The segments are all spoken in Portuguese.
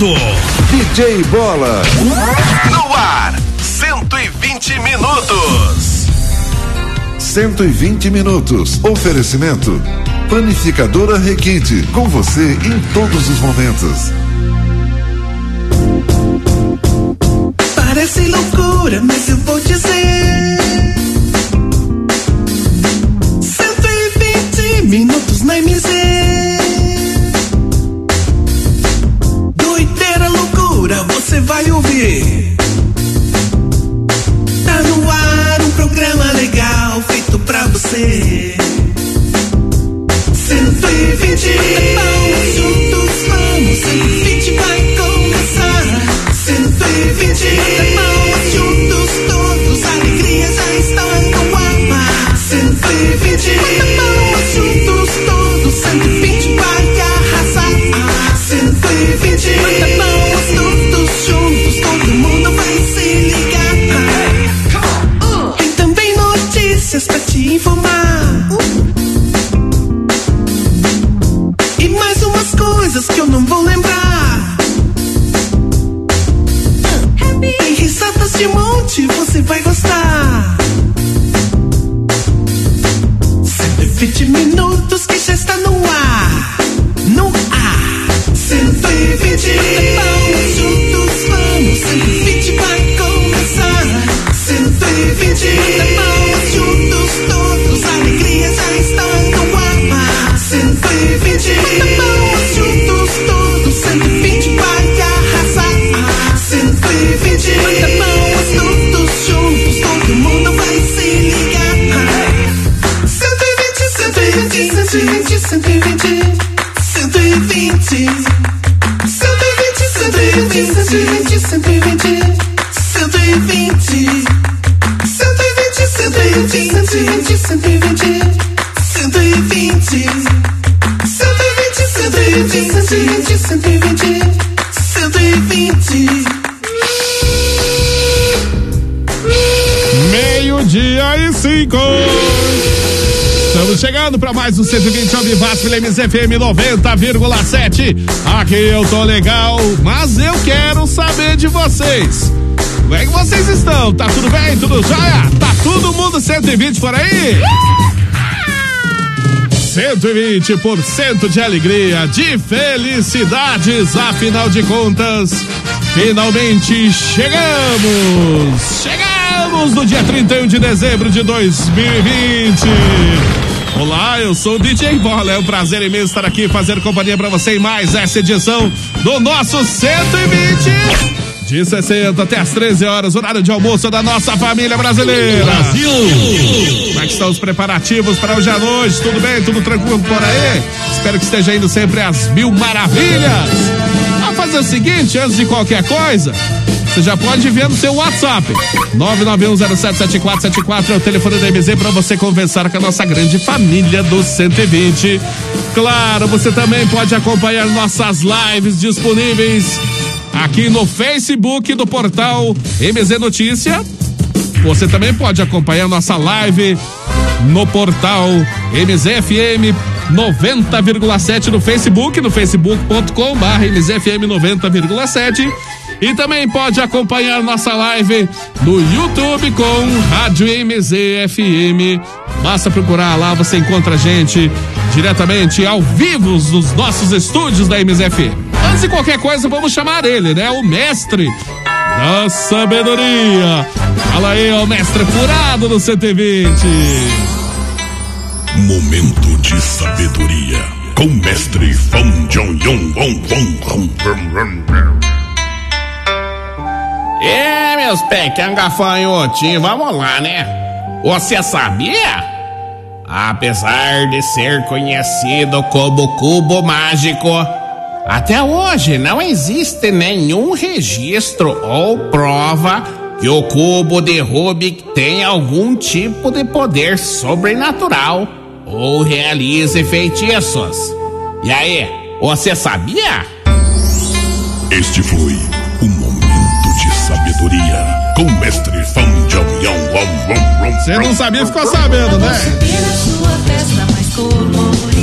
apresentando DJ Bola. No ar, 120 minutos. 120 minutos. Oferecimento. Panificadora Requinte. Com você em todos os momentos. Parece loucura, mas eu vou dizer. Vai 120 minutos que já está no ar. Mais um 120 ao pela MZFM 90,7. Aqui eu tô legal, mas eu quero saber de vocês. Como é que vocês estão? Tá tudo bem? Tudo jóia? Tá todo mundo 120 por aí? 120% de alegria, de felicidades, afinal de contas, finalmente chegamos! Chegamos no dia 31 de dezembro de 2020. Olá, eu sou o DJ Bola. É um prazer imenso estar aqui fazer companhia para você em mais essa edição do nosso 120 de 60 até as 13 horas, horário de almoço da nossa família brasileira. Brasil! Como é que estão os preparativos para hoje à noite? Tudo bem? Tudo tranquilo por aí? Espero que esteja indo sempre às mil maravilhas. Vamos fazer o seguinte, antes de qualquer coisa, você já pode enviar no seu WhatsApp. 991077474 é o telefone da MZ para você conversar com a nossa grande família do 120. Claro, você também pode acompanhar nossas lives disponíveis aqui no Facebook do portal MZ Notícia. Você também pode acompanhar nossa live no portal MZFM 90,7 no Facebook, no facebook.com barra MZFM 90,7 e também pode acompanhar nossa live no YouTube com Rádio MZFM. Basta procurar lá, você encontra a gente diretamente ao vivo nos nossos estúdios da MZFM. Antes de qualquer coisa, vamos chamar ele, né? O mestre da sabedoria. Fala aí, ó, mestre furado do 120. Momento de sabedoria com mestre Fong Jong Yong Wong Wong Wong. É, meus pequenos gafanhotinhos, vamos lá, né? Você sabia? Apesar de ser conhecido como cubo mágico, até hoje não existe nenhum registro ou prova que o cubo de Rubik tem algum tipo de poder sobrenatural ou realize feitiços. E aí, você sabia? Este foi o momento de sabedoria com o mestre Wong Wong Wong. Você não sabia, ficou sabendo, né? Subir a sua festa mais colorida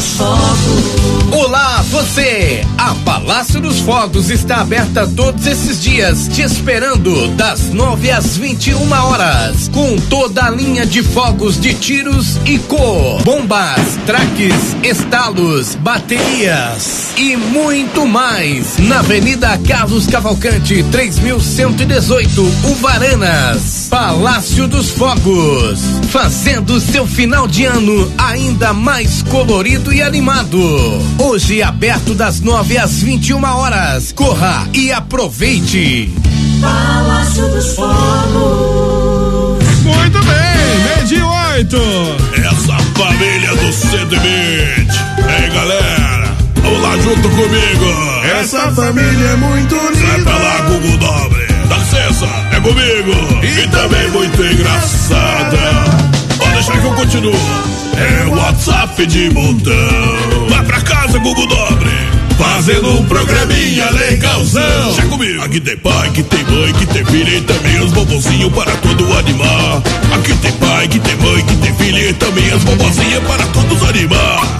e animada. Ver no Palácio dos Fogos. Fogos está aberta todos esses dias, te esperando das 9 às 21 horas, com toda a linha de fogos de tiros e cor, bombas, traques, estalos, baterias e muito mais. Na Avenida Carlos Cavalcante, 3118, Uvaranas, Palácio dos Fogos, fazendo seu final de ano ainda mais colorido e animado. Hoje aberto das 9 às 21 horas. Corra e aproveite. Palácio dos Fogos. Muito bem, meio de oito. Essa família do 120. Ei, galera, vamos lá junto comigo. Essa família é muito Sai pra lá. Google Dobre. Dá licença, é comigo. E também muito engraçada. Pode deixar que eu continuo. É WhatsApp de montão. Vai pra casa, Google Dobre. Fazendo um programinha legalzão. Deixa comigo. Aqui tem pai, que tem mãe, que tem filha e também os bobozinhos para todo animar. Aqui tem pai, que tem mãe, que tem filha e também as bobozinhas para todos animar.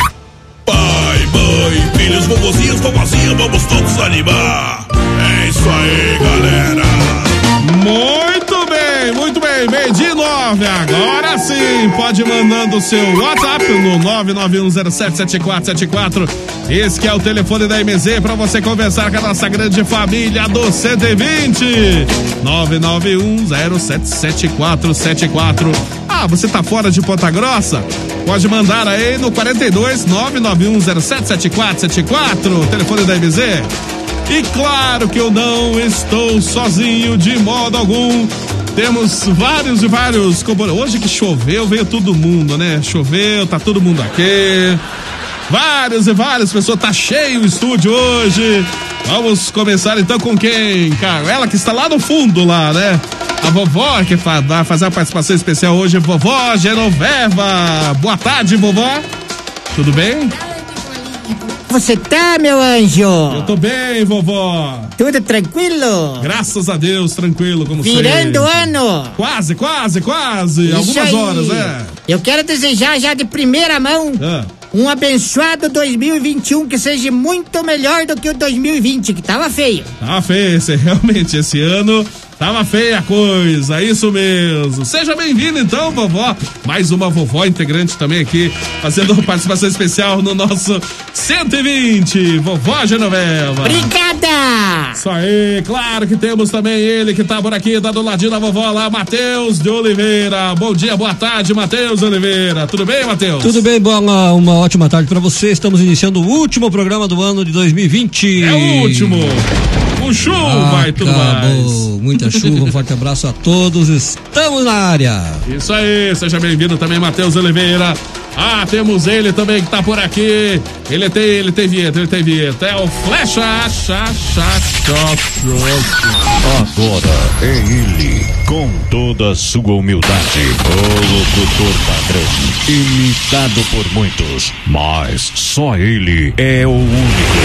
Pai, mãe, filhos, vovozinhos, vovozinhas, vamos todos animar. É isso aí, galera. Agora sim, pode mandando o seu WhatsApp no 991077474. Esse é o telefone da MZ para você conversar com a nossa grande família do 120. 991077474. Ah, você tá fora de Ponta Grossa? Pode mandar aí no 42 991077474. Telefone da MZ. E claro que eu não estou sozinho de modo algum. Temos vários e vários. Hoje que choveu, veio todo mundo, né? Choveu, tá todo mundo aqui. Várias e várias pessoas, tá cheio o estúdio hoje. Vamos começar então com quem, cara? Ela que está lá no fundo, lá, né? A vovó que vai fazer a participação especial hoje, vovó Genoveva. Boa tarde, vovó. Tudo bem? Você tá, meu anjo? Eu tô bem, vovó. Tudo tranquilo? Graças a Deus, tranquilo, como Virando sempre. ano. Quase, quase, quase. Isso Algumas aí. horas, né? Eu quero desejar já de primeira mão Ah, um abençoado 2021 que seja muito melhor do que o 2020, que tava feio. Tava feio, esse, realmente, esse ano tava feia a coisa, isso mesmo. Seja bem-vindo então, vovó. Mais uma vovó integrante também aqui, fazendo participação especial no nosso 120, vovó Genoveva. Obrigada! Isso aí, claro que temos também ele que tá por aqui, tá do ladinho da vovó lá, Matheus de Oliveira. Bom dia, boa tarde, Matheus Oliveira. Tudo bem, Matheus? Tudo bem, boa, uma, uma ótima tarde para você. Estamos iniciando o último programa do ano de 2020. É o último. Com chuva e tudo mais. Muita chuva, um forte abraço a todos. Estamos na área. Isso aí, seja bem-vindo também, Matheus Oliveira. Ah, temos ele também que tá por aqui. Ele tem, ele tem vinheta, ele tem vinheta. É o Flecha, cha, cha, cho, cho. Agora é ele, com toda a sua humildade, o locutor padrão, imitado por muitos, mas só ele é o único.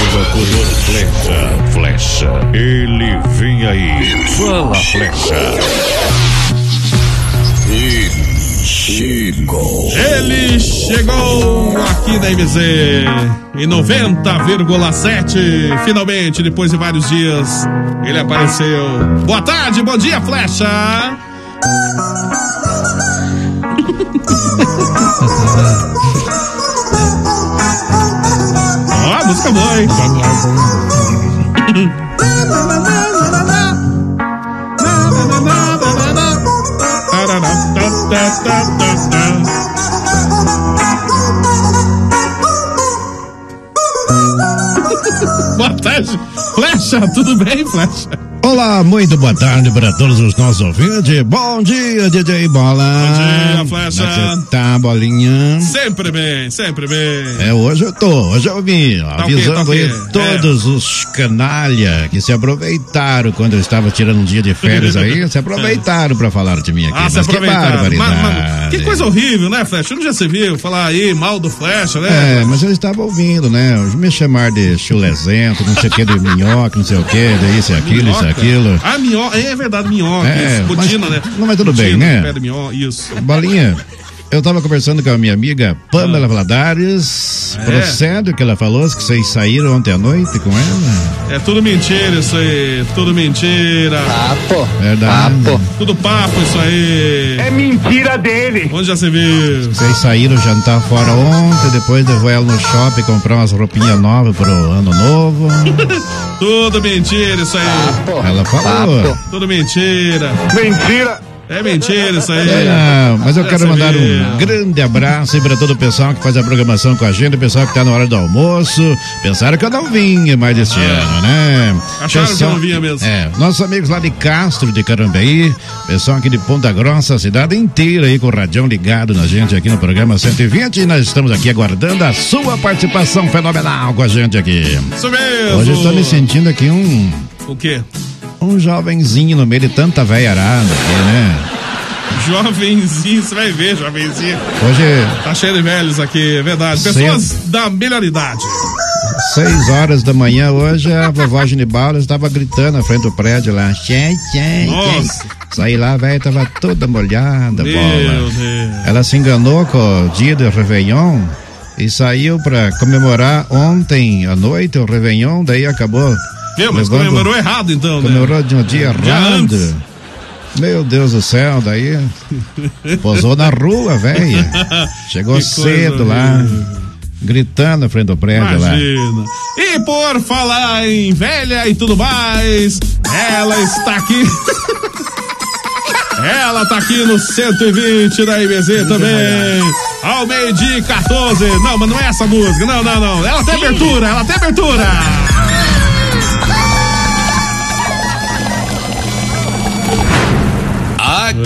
O locutor flecha, flecha, ele vem aí, fala flecha. Chegou. Ele chegou aqui na MZ em 90,7. Finalmente, depois de vários dias, ele apareceu. Boa tarde, bom dia, Flecha. Ó, a música boa, hein? Boa tarde, Flecha, tudo bem, Flecha? Olá, muito boa tarde para todos os nossos ouvintes. Bom dia, DJ Bola. Bom dia, Flecha. É que você tá, Bolinha? Sempre bem, sempre bem. É, hoje eu tô, hoje eu vim Tá ok, avisando tá aí ok. todos os canalha que se aproveitaram quando eu estava tirando um dia de férias aí, se aproveitaram pra falar de mim aqui. Ah, se Mas que aproveitaram. barbaridade. Mas- mas que coisa horrível, né, Flecha? Um dia você viu falar aí mal do Flecha, né? É, mas eu estava ouvindo, né? Me chamar de chulezento, não sei o que, de minhoca, não sei o que, de isso e aquilo, isso Minhoca. Aquilo. Ah, minhoca, é verdade, minhoca, É, isso, mas- botina, né? não, mas tudo bem, Botina, né? pé de minhoca, isso. Bolinha, Eu tava conversando com a minha amiga Pamela Valadares. Ah, é? Procede o que ela falou, que vocês saíram ontem à noite com ela. É tudo mentira isso aí, tudo mentira. Papo. Verdade. Tudo papo isso aí. É mentira dele. Onde já se viu? Vocês saíram jantar fora ontem, depois levou ela no shopping comprar umas roupinhas novas pro ano novo. Tudo mentira isso aí. Ela falou. Tudo mentira. Mentira. É mentira isso aí. É, mas eu Já quero mandar um grande abraço aí pra todo o pessoal que faz a programação com a gente, o pessoal que tá na hora do almoço. Pensaram que eu não vinha mais este ano, né? Ah. Acharam que eu não vinha mesmo. É, nossos amigos lá de Castro, de Carambeí, pessoal aqui de Ponta Grossa, a cidade inteira aí com o radião ligado na gente aqui no programa 120 e nós estamos aqui aguardando a sua participação fenomenal com a gente aqui. Isso mesmo. Hoje eu estou me sentindo aqui um, O quê? Um jovenzinho no meio de tanta velha arada aqui, né? Jovenzinho, você vai ver, jovenzinho. Hoje Tá cheio de velhos aqui, é verdade. Pessoas da melhor idade. Seis horas da manhã hoje, a vovó Genibaldo estava gritando na frente do prédio lá. Tchê, tchê, Nossa. tchê. Saí lá, velho, tava toda molhada, Meu bola. Deus. Ela se enganou com o dia do Réveillon e saiu pra comemorar ontem à noite o Réveillon, daí acabou. Mas levando- comemorou errado então, né? Comemorou de um dia Dia errado. antes. Meu Deus do céu, daí posou na rua, velho. Chegou cedo lá, gritando na frente do prédio lá. Imagina. E por falar em velha e tudo mais, ela está aqui. ela tá aqui no 120 da IBZ também. Ao meio-dia e 14. Não, mas não é essa música. Não, não, não. Ela tem abertura, ela tem abertura.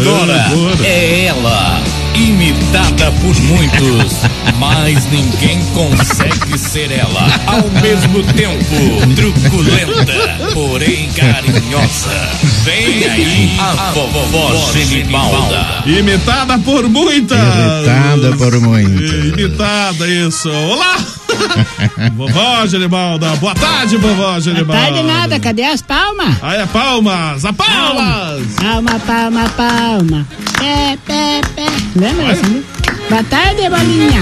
Agora é ela, imitada por muitos, mas ninguém consegue ser ela. Ao mesmo tempo, truculenta, porém carinhosa. Vem aí a vovó Genibalda. Imitada por muitas. Irritada por muito. Imitada, isso. Olá! vovó Genibalda. Boa tarde, vovó Genibalda. Tarde nada, cadê as palmas? Aí é palmas, a palmas! Palma, palma, palma. Pé, pé, pé. Lembra? Boa tarde, bolinha.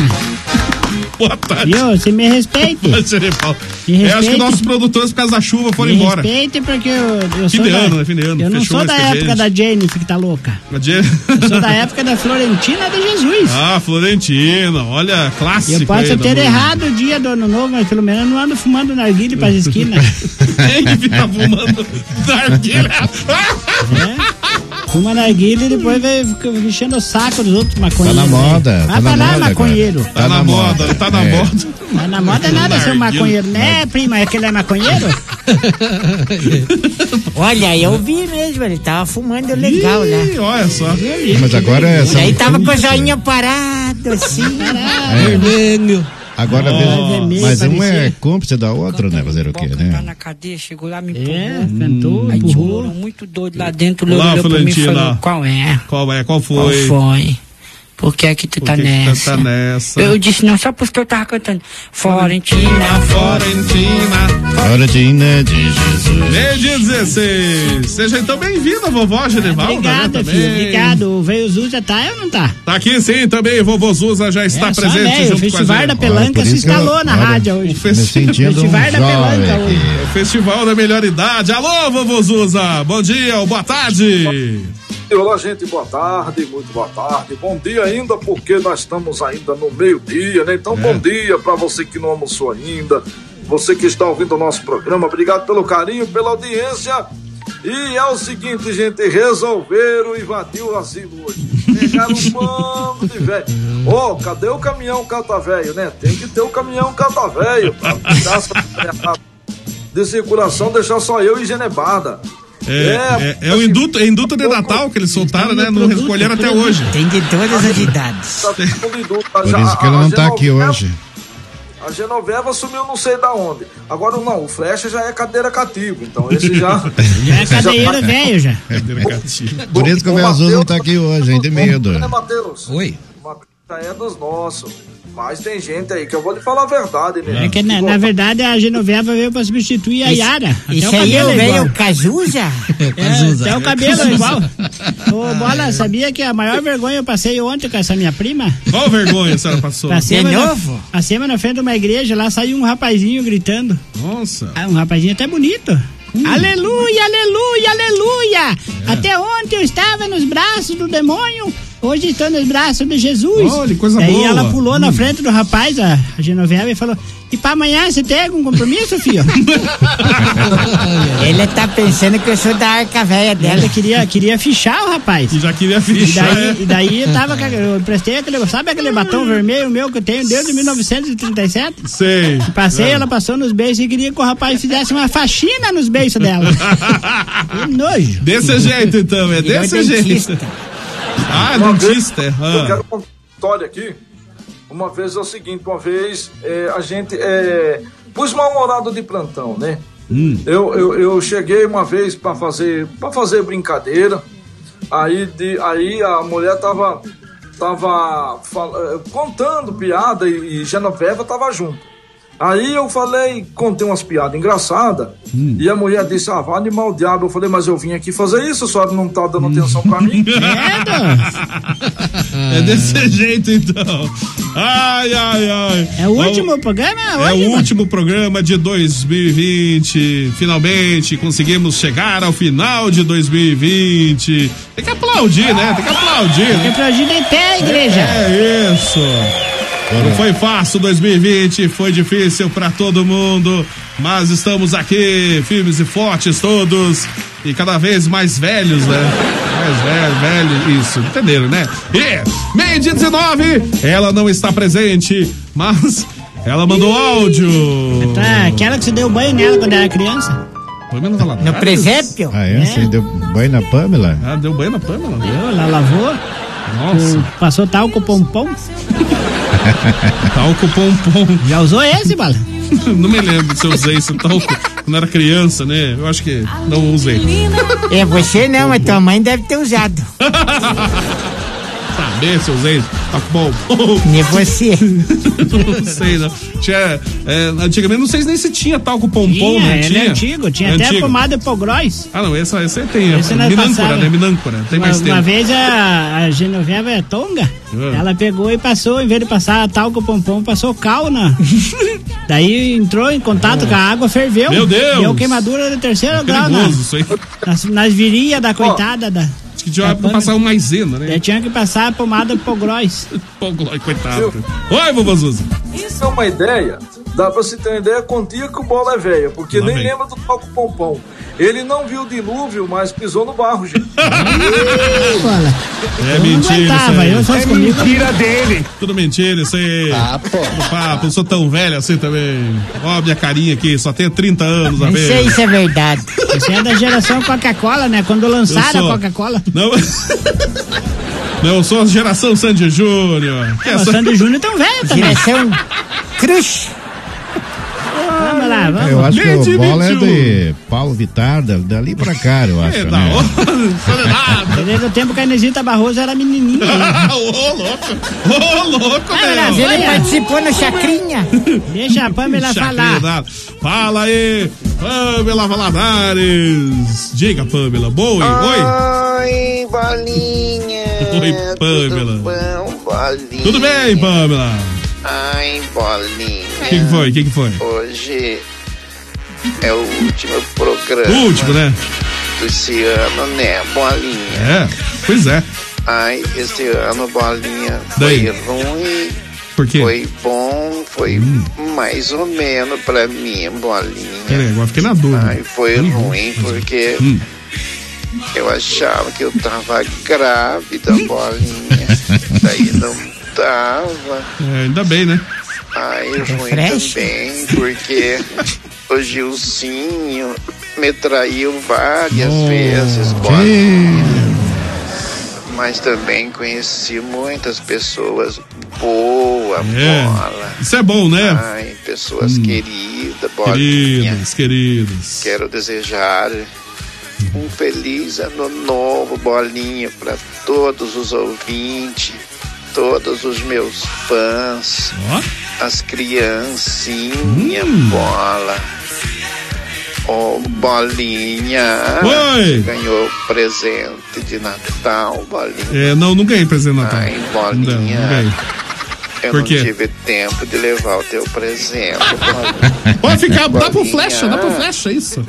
Boa tarde. Viu? Você me Genibalda. Me Eu acho que nossos produtores, por causa da chuva, foram me embora. respeite porque eu, eu Fim sou de da, ano, né? Fim de ano. Eu não Fechou sou da época da Jennifer que tá louca. A Jen- Eu sou da época da Florentina de Jesus. Ah, Florentina, olha, clássico. Eu posso aí ter errado o dia do ano novo, mas pelo menos eu não ando fumando narguilha pras esquinas. Quem que fica fumando narguilha? Fuma narguilha e depois vai enchendo o saco dos outros Tá maconheiros. na moda. Vai tá na lá, moda, maconheiro. cara. Tá na moda, tá na É. moda. Tá na moda nada ser um maconheiro, né, prima? É que ele é maconheiro? Olha, eu vi mesmo, ele tava fumando legal lá. Ih, olha só. Mas agora é. E aí tava com o joinha parado, assim. Vermelho. Agora Oh. mesmo. Mas um é parecia. cúmplice da outra, né? Fazer o quê, Tá né? na cadeia, chegou lá, me É, empurrou. cantou, Aí empurrou. empurrou muito doido lá dentro, ele Olá, olhou pra mim e falou, qual é? Qual é? Qual Qual foi? Por que é que tu tá que que nessa? tá nessa? Eu disse, não, só porque eu tava cantando. Florentina, Florentina. Florentina de Jesus. Meio dia 16. Seja então bem-vinda, vovó Genivalda. Obrigada, né, filho. Obrigado. O Veio Zuza tá ou não tá? Tá aqui sim também, vovô Zuza já está é, presente velho, junto O Festival com a da. Pelanca por se isso que eu- instalou na olha, rádio O hoje. Me festival, sentindo um Festival da Pelanca aqui. o festival da melhor idade. Alô, vovô Zuza. Bom dia ou boa tarde. Olá, gente, boa tarde, muito boa tarde. Bom dia ainda, porque nós estamos ainda no meio-dia, né? Então, bom dia para você que não almoçou ainda, você que está ouvindo o nosso programa. Obrigado pelo carinho, pela audiência. E é o seguinte, gente, resolveram invadir o asilo hoje. Pegaram um bando de velho. Ô, cadê o caminhão cata velho, né? Tem que ter o caminhão cata velho de circulação, deixar só eu e Genebarda. É, é, é o induto, é induto de Natal que eles soltaram, né? Não recolheram até hoje. Tem de todas as idades. Tá. Por isso que ela não tá aqui hoje. A Genoveva sumiu não sei da onde. Agora não, o Flecha já é cadeira cativa, então esse já. Já é cadeira velho já. Por isso que o azul não tá aqui hoje, hein? De medo. Matheus? Oi. Ma- é dos nossos. Mas tem gente aí que eu vou lhe falar a verdade, né? É que na, na verdade a Genoveva veio pra substituir a Isso- Yara. Até isso o aí é o igual. velho Cazuza? É, até o cabelo é igual. Ô, Bola, sabia que a maior vergonha eu passei ontem com essa minha prima? Qual vergonha a senhora passou? Passei De na- novo? Passei na frente de uma igreja, lá saiu um rapazinho gritando. Nossa. Ah, um rapazinho até bonito. Hum. Aleluia, aleluia, aleluia! É. Até ontem eu estava nos braços do demônio, hoje estou nos braços de Jesus. Olha, coisa Daí boa. ela pulou na Hum. frente do rapaz, a, Genoveva, e falou: E pra amanhã você tem algum compromisso, filho? Ele tá pensando que eu sou da arca velha dela. Ela queria, queria fichar o rapaz. E já queria E fichar. daí, é. e daí eu tava, eu emprestei aquele, sabe aquele batom vermelho meu que eu tenho desde 1937? Sei. Passei, É. ela passou nos beijos e queria que o rapaz fizesse uma faxina nos beijos dela. que nojo. Desse jeito, então, é desse jeito. dentista. Ah, Uma dentista. vez, ah. Eu quero contar uma história aqui. Uma vez é o seguinte, uma vez é, a gente é, pus mal-humorado de plantão, né? Hum. Eu, eu, eu cheguei uma vez para fazer para fazer brincadeira. Aí, de, aí a mulher tava tava fal- eh, contando piada e, e Genoveva tava junto. Aí eu falei, contei umas piadas engraçadas, e a mulher disse, ah, animar o diabo. Eu falei, mas eu vim aqui fazer isso, a senhora não tá dando atenção pra mim. É desse jeito, então. Ai, ai, ai. É o último programa? É hoje, o mano? último programa de 2020. Finalmente conseguimos chegar ao final de 2020. Tem que aplaudir, né? Tem que aplaudir. Tem que né? aplaudir de pé, igreja. É isso. Não foi fácil 2020, foi difícil pra todo mundo, mas estamos aqui, firmes e fortes todos, e cada vez mais velhos, né? Mais velhos, velhos, isso, entenderam, né? E, meio de 19, ela não está presente, mas ela mandou áudio. Tá, aquela que você deu banho nela quando era criança. Foi menos falar. No presépio? Ah, é? Você deu banho na Pamela? Ah, deu banho na Pamela? Deu, ela lavou. Nossa. Passou talco pompom. Talco pompom. Já usou esse, Bala? Não me lembro se eu usei esse talco quando era criança, né? Eu acho que não usei. É, você não, mas tua mãe deve ter usado. Saber se eu usei talco bom. Nem você. não sei, não. Tinha, é, antigamente, não sei nem se tinha talco pompom, Tinha, né? ele Tinha. é antigo. Tinha É até antigo. pomada hipogróis. Ah, não, esse, esse aí tem. Esse é, nós minâncora, né? Minâncora. Tem Uma, mais tempo. uma vez a, a Genoveva Tonga, Ah. ela pegou e passou, em vez de passar talco pompom, passou cal na. Daí entrou em contato com a água, ferveu. Meu Deus! Deu queimadura de terceiro É grau na, perigoso isso aí. nas, nas virias da coitada da. Acho que tinha que passar uma maisena, né? Daí tinha que passar a pomada hipogróis. Pô, Glória, coitado. Oi, vovô Zuza. Isso é uma ideia, dá pra se ter uma ideia contigo que o bola é velha, porque Lá nem lembra do palco pompom. Ele não viu o dilúvio, mas pisou no barro, gente. É Eu mentira. aí. eu só É comigo. mentira dele. Tudo mentira, isso aí. Ah, pô. Tudo papo, não sou tão velho assim também. Ó, a minha carinha aqui, só tenho 30 anos a Não sei se é verdade. Você é da geração Coca-Cola, né? Quando lançaram Eu sou. a Coca-Cola. Não. Não, eu sou a geração Sandy Júnior. É, Sandy Júnior tão velho também. Geração Crush. Lá, vamos. Eu acho que Meio de o bola é 21. de Paulo Vittar, da- dali pra cá, eu acho. É, né? da hora. Nada. Desde o tempo que a Inesita Barroso era menininha. Ah, Ô, louco. Ô, louco, Ah. Ele participou no Chacrinha. Deixa a Pamela falar. Fala aí, Pamela Valadares. Diga, Pamela. Boa, oi. Oi, bolinha. Oi, Pamela. Tudo bom, bolinha? Tudo bem, Pamela? Ai, bolinha. O que, que foi? O que, que foi? Hoje é o último programa O último, né? desse ano, né, bolinha? É, pois é. Ai, esse ano, bolinha, Daí? foi ruim, Por quê? Hum. foi bom, foi mais ou menos pra mim, bolinha. Peraí, agora fiquei na dúvida. Ai, foi ruim porque Hum. eu achava que eu tava grávida, bolinha. Daí não tava. É, ainda bem, né? Ai, ruim também, porque o Gilzinho me traiu várias vezes, bolinha. Mas também conheci muitas pessoas boas, É. bola. Isso é bom, né? Ai, pessoas queridas, bolinha. Queridos, queridos. Quero desejar um feliz ano novo, bolinha, para todos os ouvintes. Todos os meus fãs, as criancinhas, Hum. bola. Ô, bolinha. Oi. Ganhou presente de Natal, bolinha. É, não, não ganhei presente de Natal. Ai, Não, bolinha. não ganhei. Eu Por não tive tempo de levar o teu presente, bolinha. Pode ficar, dá pro Bolinha. flecha, dá pro flecha, isso.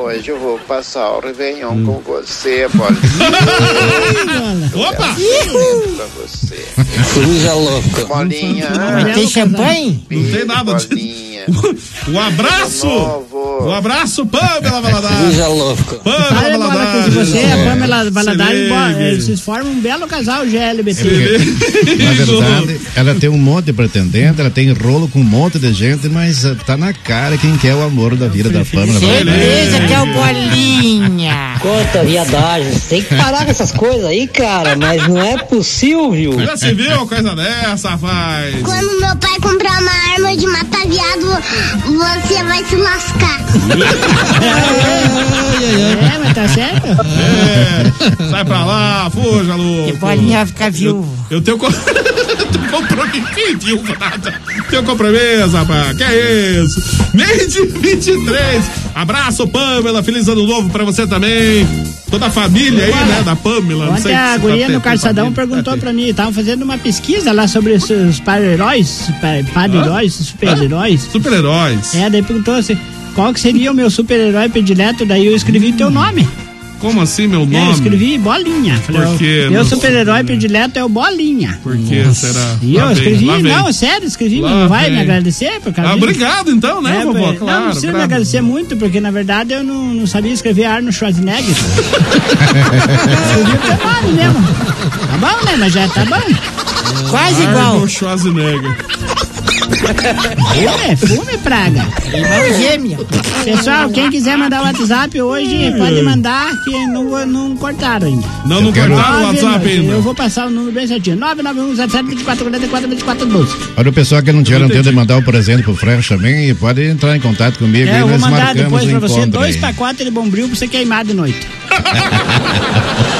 Hoje eu vou passar o Réveillon Hum. com você, bolinha. Opa! pra você. Coruja louca. Bolinha. Vai ter champanhe? Não tem nada Bolinha. Um abraço! Um abraço, Pamela Valadares! Coruja louca. Pamela Valadares! se você a Pamela Valadares, ligue. vocês formam um belo casal GLBT. Na verdade, ela tem um monte de pretendente, ela tem rolo com um monte de gente, mas ah, tá na cara quem quer o amor da vida da Pamela. Certeza que é o Bolinha. Conta viadagem. Tem que parar com essas coisas aí, cara. Mas não é possível. Já se viu uma coisa dessa, rapaz? Quando meu pai comprar uma arma de matar viado, você vai se lascar. É, mas tá certo? É, sai pra lá, fuja, louco. Que Bolinha vai ficar viúvo. Eu eu tenho compromisso, que viúva nada. Tenho compromisso, rapaz, que é isso? Meio de 23. Abraço, Pamela, feliz ano novo pra você também. Toda a família aí, né, da Pamela. não sei Ontem a se guria tá no calçadão família. perguntou pra mim, estavam fazendo uma pesquisa lá sobre os, pa- par-heróis, super-heróis. Super-heróis. É, daí perguntou assim, qual que seria o meu super-herói predileto? Daí eu escrevi teu nome. Como assim, meu É, eu nome? escrevi Bolinha. Falei, Por quê? Meu Não- super-herói predileto é o Bolinha. Por que será? E eu escrevi, lá vem. não, sério, escrevi, Lá não vai vem. me agradecer por causa Ah, disso? obrigado então, né, É, vovó? porque- Claro, não, não precisa me claro. agradecer muito, porque na verdade eu não, não sabia escrever Arnold Schwarzenegger. Escrevi o nome mesmo. Tá bom, né? Mas já tá bom. Quase igual. Arnold Schwarzenegger. Fume, fume, praga. Irmão gêmeo. Pessoal, quem quiser mandar o WhatsApp hoje, pode mandar, que não, não cortaram ainda. Não, não cortaram o WhatsApp nove, ainda. Eu vou passar o número bem certinho. 991 2444 2412. Olha, o pessoal que não tiveram tempo de mandar o presente pro Fresh também, pode entrar em contato comigo É, e eu vou mandar depois pra você dois pacotes de bombril pra você queimar de noite.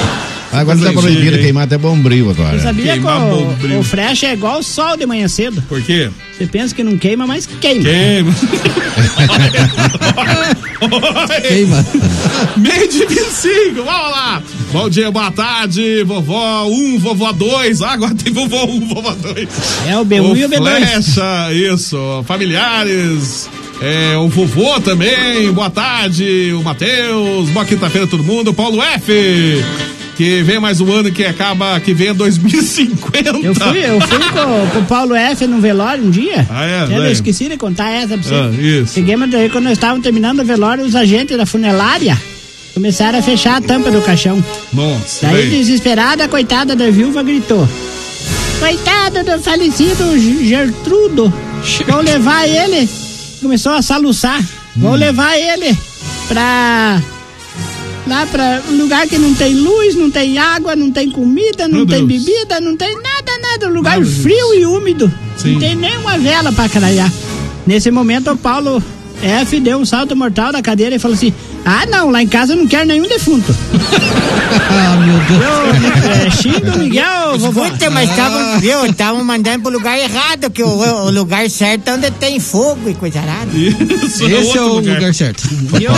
Agora tá proibido hein? queimar até bombril agora. Você sabia que o, bombril. o fresh é igual o sol de manhã cedo? Por quê? Você pensa que não queima, mas queima. Queima. Queima. Meio de 25, vamos lá. Bom dia, boa tarde, vovó 1, vovó 2. Ah, agora tem vovó 1, vovó 2. É o B1 e o B2. Flecha, isso. Familiares. É, o vovô também, boa tarde, o Matheus, boa quinta-feira todo mundo, Paulo F, que vem mais um ano que acaba, que vem 2050. Eu fui, eu fui com, com o Paulo F no velório um dia. Ah, é? Eu esqueci de contar essa pra você. Ah, isso. Cheguei, mas daí quando nós estávamos terminando o velório, os agentes da funerária começaram a fechar a tampa do caixão. Nossa, Daí, desesperada, a coitada da viúva gritou: Coitado do falecido Gertrudo, vão levar ele. Começou a saluçar. Vão Hum. levar ele pra. Lá pra um lugar que não tem luz, não tem água, não tem comida, não Meu tem Deus. bebida, não tem nada, nada. Um lugar Nada frio e úmido. Sim. Não tem nenhuma vela pra caralhar. Nesse momento, o Paulo F deu um salto mortal da cadeira e falou assim: Ah, não, lá em casa eu não quero nenhum defunto. Ah, meu Deus. Eu, é, xinga o Miguel, vovó. Escuta, mas estavam, viu, estavam mandando pro lugar errado, que o, o lugar certo é onde tem fogo e coisa rara. Isso Esse é o outro lugar, certo. E eu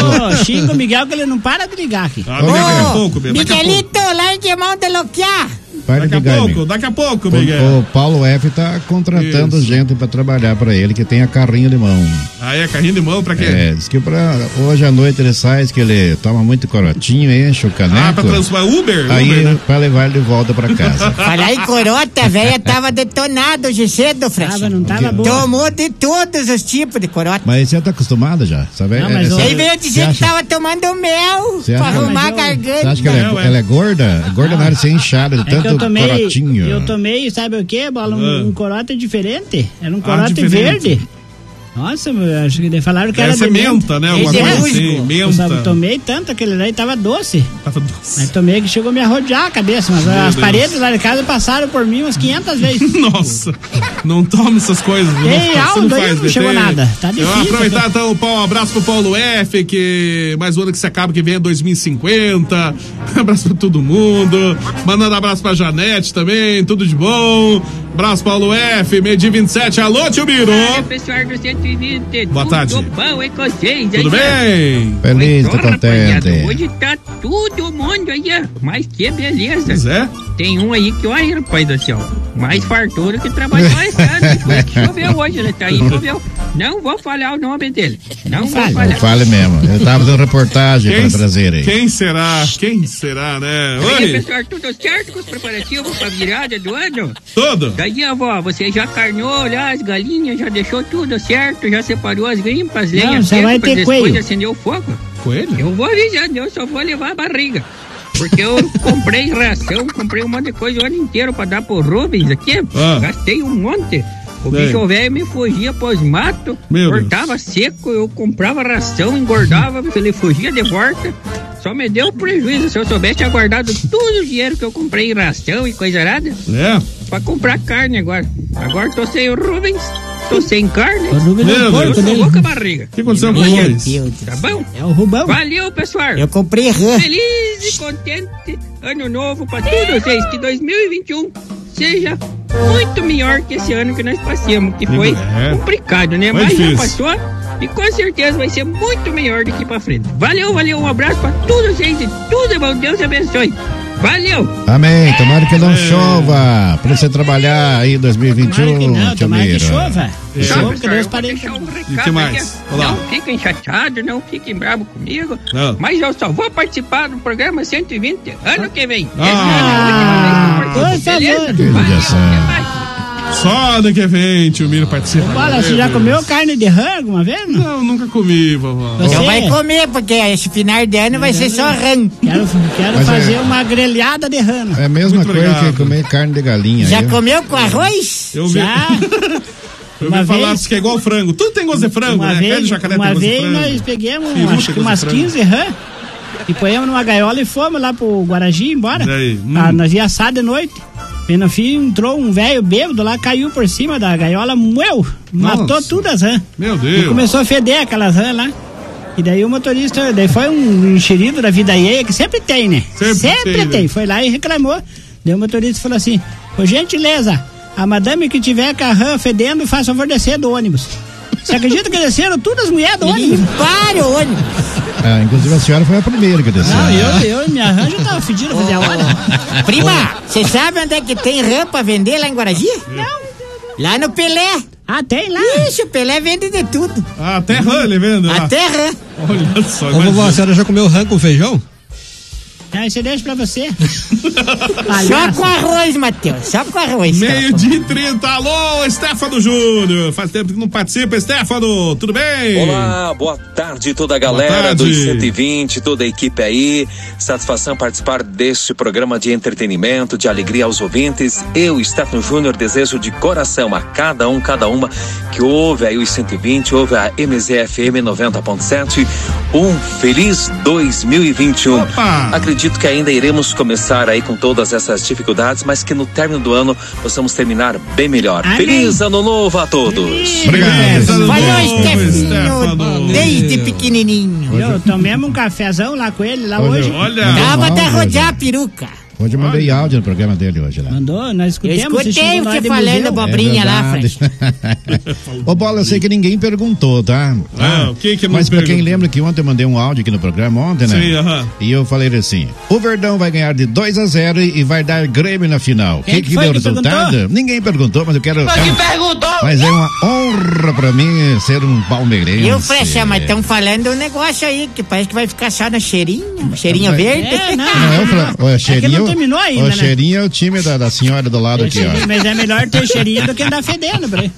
xingo o Miguel que ele não para de ligar aqui. Ah, Bia, daqui a pouco. Miguelito, largue a mão de loquear. Para Daqui a pouco, daqui a pouco, O, Miguel. o Paulo F tá contratando Isso. gente pra trabalhar pra ele que tenha carrinho de mão. Aí é carrinho de mão pra quê? É, diz que pra, hoje à noite ele sai, diz que ele toma muito corotinho, enche o caneco. Ah, pra transformar Uber? Aí Uber, né? pra levar ele de volta pra casa. Falar em corota, a velha tava detonada hoje cedo, Fresh. Tava, não tava boa. Tomou de todos os tipos de corota. Mas você tá acostumado já, sabe? Não, mas É, o- você- Aí veio dizer que acha- tava tomando mel acha- arrumar a Mas eu- Você garganta. acha que ela é, Não, é. ela é gorda? Gorda na hora de ser inchada de É tanto tomei, corotinho. eu tomei, sabe o que, Bola? Um, Ah. um corote diferente. Era um Ah, corote diferente. verde. Nossa, eu acho que falaram que Deve era ser de menta, né? Alguma é coisa musgo. assim, menta. Eu tomei tanto aquele lá e tava doce. Tava doce. Aí tomei que chegou a me arrodear a cabeça, mas Meu as Deus. paredes lá de casa passaram por mim umas 500 vezes. Nossa, não tome essas coisas. viu? Ei, Aldo, aí não chegou nada. Tá Eu difícil, vou aproveitar né? então, Paulo, um abraço pro Paulo F, que mais um ano que se acaba, que vem é 2050. Abraço pra todo mundo. Mandando abraço pra Janete também, tudo de bom. Abraço, Paulo F, meio dia 27. Alô, tio Biro. Olha, pessoal do 120. Boa tudo tarde. bom hein, vocês? Tudo aí, bem? Feliz, tô contente. Hoje tá todo mundo aí, ó. mas que beleza. Pois é. Tem um aí que, olha, rapaz do céu, mais fartura que trabalhou esse ano. Foi que choveu hoje, ele tá aí, choveu. Não vou falar o nome dele. Não vou Não falar. fale mesmo. Eu tava fazendo reportagem para trazer aí. Quem será? Quem será, né? Aí, Oi. pessoal, tudo certo com os preparativos pra virada do ano? Tudo. Daí, avó, você já carnou lá as galinhas, já deixou tudo certo, já separou as grimpas, as Não, só vai ter depois coelho. acender o fogo? Coelho? Eu vou avisando, eu só vou levar a barriga. Porque eu comprei ração, comprei um monte de coisa o ano inteiro pra dar pro Rubens aqui. Ah. Gastei um monte. O bicho velho me fugia pros matos, Meu Deus. cortava seco, eu comprava ração, engordava, ele fugia de volta. Só me deu prejuízo se eu soubesse tinha guardado todo o dinheiro que eu comprei em ração e coisa arada É. pra comprar carne agora. Agora tô sem o Rubens, tô sem carne. É um eu porco só dele. vou com a barriga. O que aconteceu com Meu? Deus, Tá bom? É o Rubão. Valeu, pessoal. Eu comprei rã. Feliz e contente ano novo pra todos vocês. Que 2021 seja muito melhor que esse ano que nós passamos, que foi É. complicado, né? Foi Mas já difícil. passou e com certeza vai ser muito melhor daqui pra frente. Valeu, valeu, um abraço pra todos vocês e tudo é bom. Deus abençoe. Valeu! Amém. Tomara que É. não chova. Pra você trabalhar aí em 2021, Tomara que não, tomara que chova. É. Chova, que Deus eu vou parei. deixar um recado E que mais? Olá. Não fiquem chateados, não fiquem bravos comigo. Não. Mas eu só vou participar do programa 120 ano que vem. Ah. Essa é a última vez que eu Por beleza? favor. Que Valeu. Só ano que vem, tio Miro participa. Bola, você já comeu carne de rã alguma vez? Não. Não, nunca comi, vovó. Você- Não vai comer, porque esse final de ano vai ser só rã. Quero, quero Mas é- fazer uma grelhada de rã. É a mesma Muito coisa obrigado. que comer carne de galinha. Já viu? comeu com arroz? Eu vi, Já. eu Uma vi falar vez- que é igual frango. Tudo tem gosto de frango, Uma né? Carne de vez, jacaré uma tem gosto de vez frango. nós pegamos Peru acho tem que gosto umas de frango. 15 rã e põemos numa gaiola e fomos lá pro Guaragi embora. Daí, hum. Ah, nós ia assar de noite. E no fim entrou um velho bêbado lá, caiu por cima da gaiola, moeu, matou Nossa. todas as rãs. Meu E Deus. começou a feder aquelas rãs lá. E daí o motorista, daí foi um enxerido da vida alheia, que sempre tem, né? Sempre tem, tem. né? Foi lá e reclamou. Daí o motorista falou assim, por gentileza, a madame que tiver com a rã fedendo, faz favor de descer do ônibus. Você acredita que desceram todas as mulheres do ônibus? Limparam o ônibus. Ah, inclusive a senhora foi a primeira que desceu. Não, eu, eu e minha rã já tava fedida fazia hora. Prima, você sabe onde é que tem rã pra vender lá em Guaragi? Não. Lá no Pelé. Ah, tem lá? Ixi, o Pelé vende de tudo. Ah, até rã ele vende lá. Até rã. Olha só, Ô, vovó, a senhora já comeu rã com feijão? Ah, isso eu deixo pra você. Só com arroz, Matheus. Só com arroz. Meio dia e 30. Alô, Stefano Júnior. Faz tempo que não participa, Stefano. Tudo bem? Olá, boa tarde toda a galera tarde. dos 120, toda a equipe aí. Satisfação participar deste programa de entretenimento, de alegria aos ouvintes. Eu, Stefano Júnior, desejo de coração a cada um, cada uma que ouve aí os 120, ouve a MZFM 90.7. Um feliz 2021. Opa! Acredito que ainda iremos começar aí com todas essas dificuldades, mas que no término do ano possamos terminar bem melhor. Amém. Feliz ano novo a todos! Obrigado. Novo, Stefinho. Desde pequenininho. Eu tomemos um cafezão lá com ele, lá Hoje hoje. Olha. Dava até rodear a peruca. Hoje eu mandei áudio no programa dele hoje lá. Mandou, nós Eu escutemos. você escutei nós você de falando museu. abobrinha lá, É Fred. Ô, Bola, eu sei que ninguém perguntou, tá? Ah, o que que Mas pra quem lembra que ontem eu mandei um áudio aqui no programa, ontem, né? Sim, aham. E eu falei assim, o Verdão vai ganhar de 2 a 0 e vai dar Grêmio na final. Quem que, que que deu o que resultado? perguntou? Ninguém perguntou, mas eu quero... Mas que perguntou? Mas é uma honra pra mim ser um palmeirense. E o Frecha, mas estão falando um negócio aí que parece que vai ficar só no cheirinho. Cheirinho Mas- verde. É, não. Não é o, Fra... o É que cheirinho, terminou ainda, o né? cheirinho é o time da, da senhora do lado aqui, ó. Mas é melhor ter cheirinho do que andar fedendo, bre.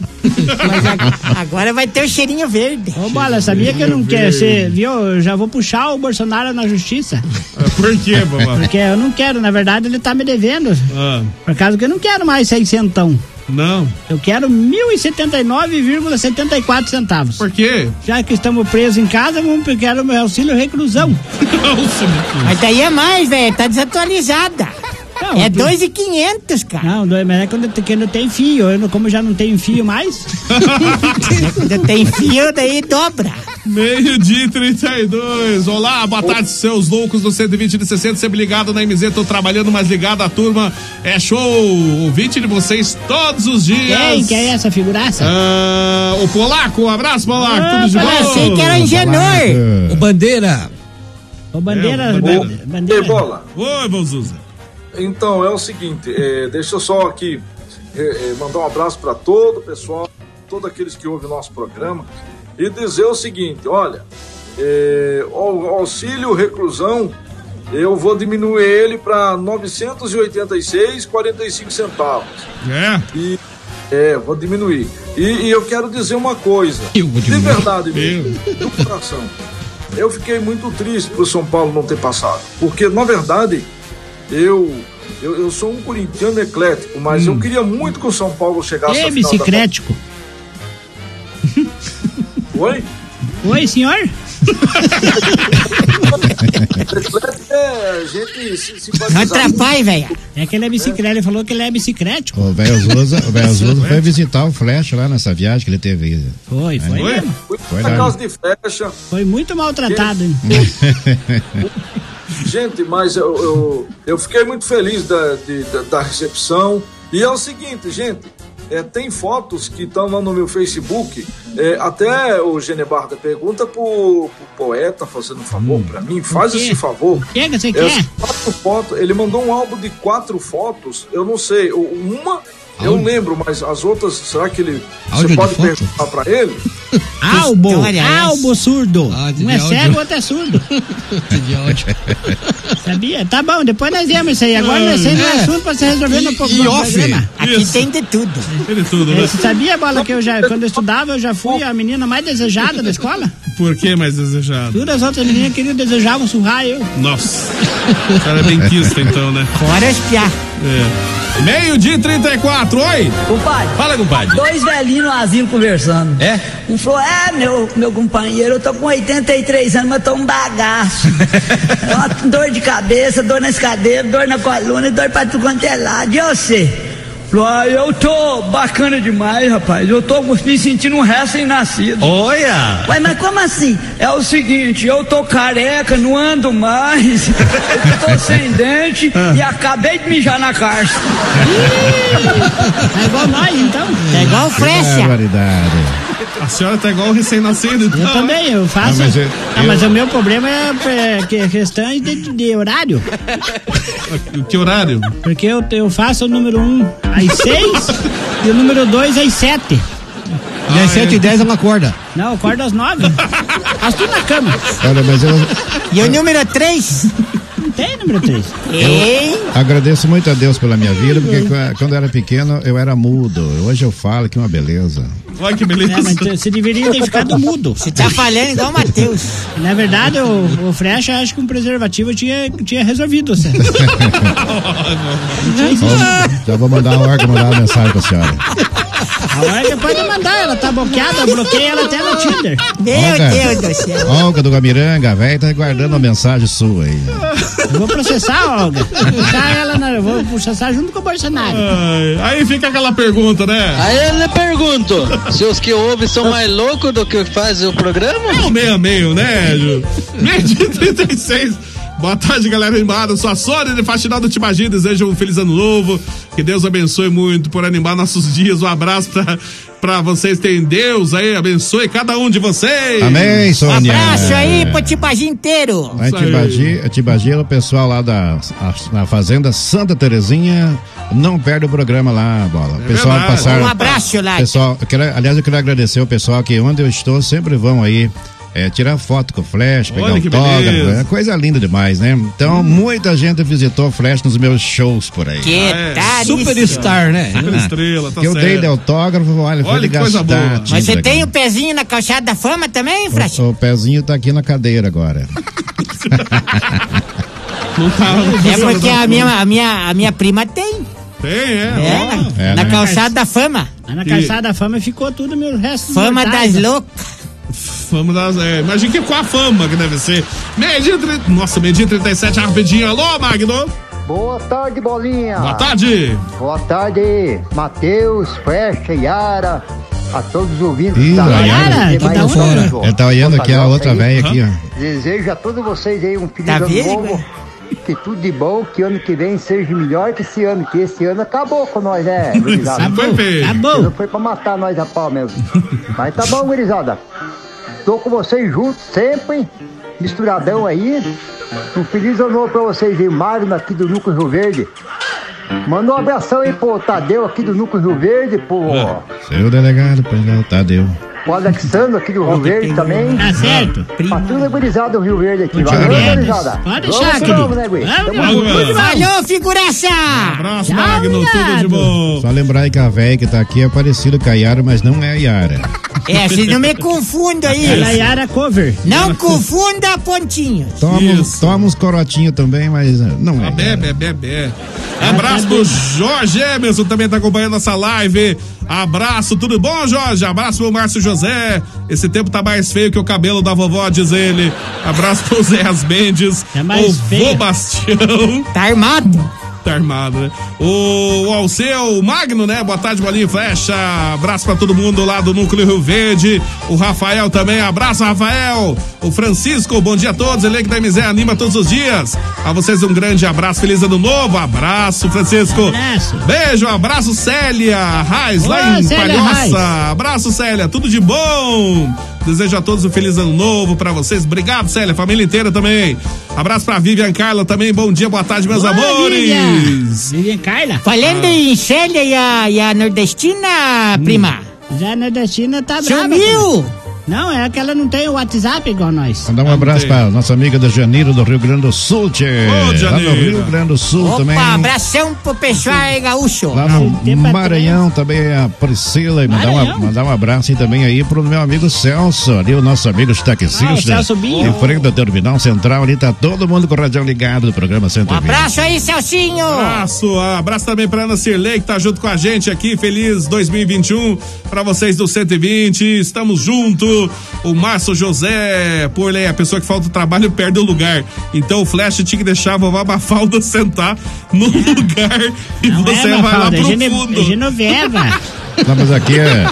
Mas ag- agora vai ter o cheirinho verde. Ô, Bola, sabia que eu não quero ser, viu? Eu já vou puxar o Bolsonaro na justiça. Por quê, vovó? Porque eu não quero, na verdade, ele tá me devendo. Ah, Por causa que eu não quero mais seiscentão. Não. Eu quero 1.079,74 centavos. Por quê? Já que estamos presos em casa, vamos eu quero meu auxílio reclusão. Mas daí é mais, velho. Tá desatualizada. Não, é tu- 2,500, cara. Não, dois, mas é quando, quando tem fio. Eu, não- como já não tenho fio mais. Quando tem fio, daí dobra. Meio-dia e 32. Olá, boa tarde, seus loucos do 120 de 60. Sempre ligado na MZ, tô trabalhando, mas ligado a turma. É show. Ouvinte de vocês todos os dias. Quem que é essa figuraça? Ah, o Polaco, um abraço, Polaco. tudo de bom? achei que era Engenor. O Bandeira. Ô, Bandeira, É, o Bandeira. Ei, bola. Oi, Valzuza. Então, é o seguinte, é, deixa eu só aqui é, é, mandar um abraço para todo o pessoal, todos aqueles que ouvem o nosso programa, e dizer o seguinte: olha, é, o auxílio reclusão, eu vou diminuir ele para 986,45 centavos. É? E, é, vou diminuir. E, e eu quero dizer uma coisa, de verdade mesmo, do coração. Eu fiquei muito triste por São Paulo não ter passado, porque na verdade eu eu, eu sou um corintiano eclético, mas eu queria muito que o São Paulo chegasse à final da biciclético. Oi? Oi, senhor? Atrapalhe, velho. É que ele é bicicleta, ele falou que ele é biciclético. O velho Zuza, o velho Zuza foi visitar o Flash lá nessa viagem que ele teve aí. Foi, foi Foi? mesmo. Foi na lá. casa de flecha. Foi muito maltratado, hein? Gente, mas eu, eu, eu fiquei muito feliz da, de- da, da recepção. E é o seguinte, gente, é, tem fotos que estão lá no meu Facebook. é, até o Genebarda pergunta pro, pro poeta fazendo um favor pra mim, faz esse favor. O que você É, quer? quatro fotos, ele mandou um álbum de quatro fotos, eu não sei, uma eu lembro, mas as outras, será que ele. Áudio você de pode perguntar pra ele? Albo, é albo surdo. de um é áudio. cego, outro é surdo. De. Sabia? Tá bom, depois nós vemos isso aí. Agora nós temos um É. assunto pra ser resolvido no, pro- no off? programa. Aqui tem de tudo. Ele tudo, É, né? Você sabia, Bola, que eu já, quando eu estudava, eu já fui a menina mais desejada da escola? Por que mais desejado? Todas as outras meninas queriam, desejavam surrar eu. Nossa. O cara é benquista, então, né? Fora espiar. É. Meio-dia e 34, oi! Compadre. Fala, compadre. Dois velhinhos no asilo conversando. É? Um falou: É, meu, meu companheiro, eu tô com 83 anos, mas tô um bagaço. Dor de cabeça, dor nas cadeiras, dor na coluna e dor pra tudo quanto é lado. E você? Falou: Ah, eu tô bacana demais, rapaz. Eu tô me sentindo um recém-nascido. Olha! Ué, mas como assim? É o seguinte, eu tô careca, não ando mais, eu tô sem dente e acabei de mijar na caixa. É igual nós, então. É igual frecha. A senhora tá igual o recém-nascido, então. Eu também, eu faço. Ah, mas eu- Ah, mas eu- o meu problema é, é que- questão de, de horário. Que horário? Porque eu, eu faço o número 1 um às 6 e o número 2 às 7. E às 7 e 10 ela acorda. Não, eu acordo às 9. Faço tudo na cama. Olha, mas eu E o número 3? Não tem número 3. Ei, agradeço muito a Deus pela minha vida, porque qu- quando eu era pequeno eu era mudo. Hoje eu falo que é uma beleza. Olha que beleza. É, mas você deveria ter ficado mudo. você tá falhando igual o Matheus. Na verdade, o, o Frecha acho que um preservativo tinha, tinha resolvido você. Já vou mandar uma hora mandar uma mensagem pra senhora. A que pode mandar, ela tá bloqueada, eu bloqueei ela até no Tinder. Meu Olga. Deus do céu. Olga do Gamiranga, velho, tá guardando a mensagem sua aí. Eu vou processar a Olga. Vou processar ela, na- eu vou processar junto com o Bolsonaro. Ai, Aí fica aquela pergunta, né? Aí eu lhe pergunto, se os que ouvem são mais loucos do que fazem o programa? É o meio a meio, né, Ju? Meio dia 36. Boa tarde, galera animada. Eu sou a Sônia de Faxinal do Tibagi. Desejo um feliz ano novo. Que Deus abençoe muito por animar nossos dias. Um abraço pra, pra vocês. Tem Deus aí, abençoe cada um de vocês. Amém, Um Sônia. abraço aí pro Tibagi inteiro. Lá em Tibagi, a Tibagi é o pessoal lá da a- na Fazenda Santa Terezinha. Não perde o programa lá, bola. O pessoal verdade. passaram. Um abraço lá. Pessoal, eu quero, aliás, eu quero agradecer o pessoal que onde eu estou sempre vão aí. É, tirar foto com o Flash, pegar Olha autógrafo, é coisa linda demais, né? Então, muita gente visitou o Flash nos meus shows por aí. Que é. tal Superstar, né? Super estrela, tá que eu dei de certo. autógrafo, olha, foi Olha de que coisa boa. Mas você tem o pezinho na calçada da fama também, Frecha? o, o pezinho tá aqui na cadeira agora. Não tá, É porque a minha, a minha, a minha prima tem. Tem, é. É, na, É, na né? calçada da fama. Na E- calçada da fama ficou tudo, meu resto. Fama das loucas. Fama das. É, imagina que com a fama que deve ser. Meio-dia. tre- Nossa, meio-dia 37, rapidinho. Alô, Magno? Boa tarde, Bolinha. Boa tarde. Boa tarde, Matheus, Fecha, Yara, a todos os ouvintes Ih, da Yara, que tá fora. Ele tá olhando aqui a outra velha aqui, ó. Desejo a todos vocês aí um feliz Tá ano novo. Que tudo de bom, que ano que vem seja melhor que esse ano, que esse ano acabou com nós, né, gurizada? Foi foi pra matar nós a pau mesmo. Mas tá bom, gurizada. Tô com vocês juntos sempre, misturadão aí. Um feliz ano novo pra vocês aí, Mário aqui do Núcleo Rio Verde. Manda um abração aí pro Tadeu aqui do Núcleo Rio Verde, pro, Seu delegado, pois Tadeu. Pro Alexandre aqui do Rio Verde também. Tá certo. Pra toda a gurizada do Rio Verde aqui. Valeu, gurizada. Pode Vamos deixar, que querido. vamos, né, Gui? Falou, figuraça! Abraço, Tchau, Magno. Tudo de bom. Só lembrar aí que a velha que tá aqui é parecida com a Yara, mas não é a Yara. É, vocês não me confundam aí. Ela é Yara Cover. Não confunda pontinhos. Toma, toma uns corotinhos também, mas eh, não é. Bebê, bebê, bebê. Abraço pro Jorge Emerson, também tá acompanhando essa live. Abraço, tudo bom, Jorge? Abraço pro Márcio José. Esse tempo tá mais feio que o cabelo da vovó, diz ele. Abraço pro Zé As Mendes. É mais o feio. Vô Bastião. Tá armado. Tá armado, né? O Alceu Magno, né? Boa tarde, bolinha flecha. Abraço pra todo mundo lá do Núcleo Rio Verde. O Rafael também, abraço, Rafael. O Francisco, bom dia a todos. Elenco da MZ anima todos os dias. A vocês um grande abraço, feliz ano novo. Abraço, Francisco. Abraço. Beijo, abraço, Célia Raiz, lá em Célia Palhoça. Reis. Abraço, Célia, tudo de bom. Desejo a todos um feliz ano novo pra vocês. Obrigado, Célia, família inteira também. Abraço pra Vivian Carla também. Bom dia, boa tarde, meus Boa, amores. Vivian. Vivian Carla. Falando em Célia e a, e a nordestina, prima. Já na China tá brava. Sumiu! Não, é que ela não tem o WhatsApp igual nós. Mandar um abraço pra nossa amiga da Janeiro do Rio Grande do Sul, tchê. Ô, Lá no. Rio Grande do Sul Opa, também. abração pro pessoal aí, gaúcho. Lá no Maranhão também a Priscila e mandar, uma, mandar um abraço aí também aí pro meu amigo Celso, ali o nosso amigo taxista. Ah, Celso Binho. Em frente ao terminal central ali tá todo mundo com o radião ligado do programa Um 120. abraço aí, Celcinho. Abraço, abraço também pra Ana Cirlei, que tá junto com a gente aqui. Feliz 2021 pra vocês do 120. Estamos O Márcio José, por lei, a pessoa que falta o trabalho perde o lugar. Então o Flash tinha que deixar a vovó Mafalda sentar no lugar e Não você é, vai lá Mafalda, é pro Gene- fundo. é Genoveva. Não, mas aqui é.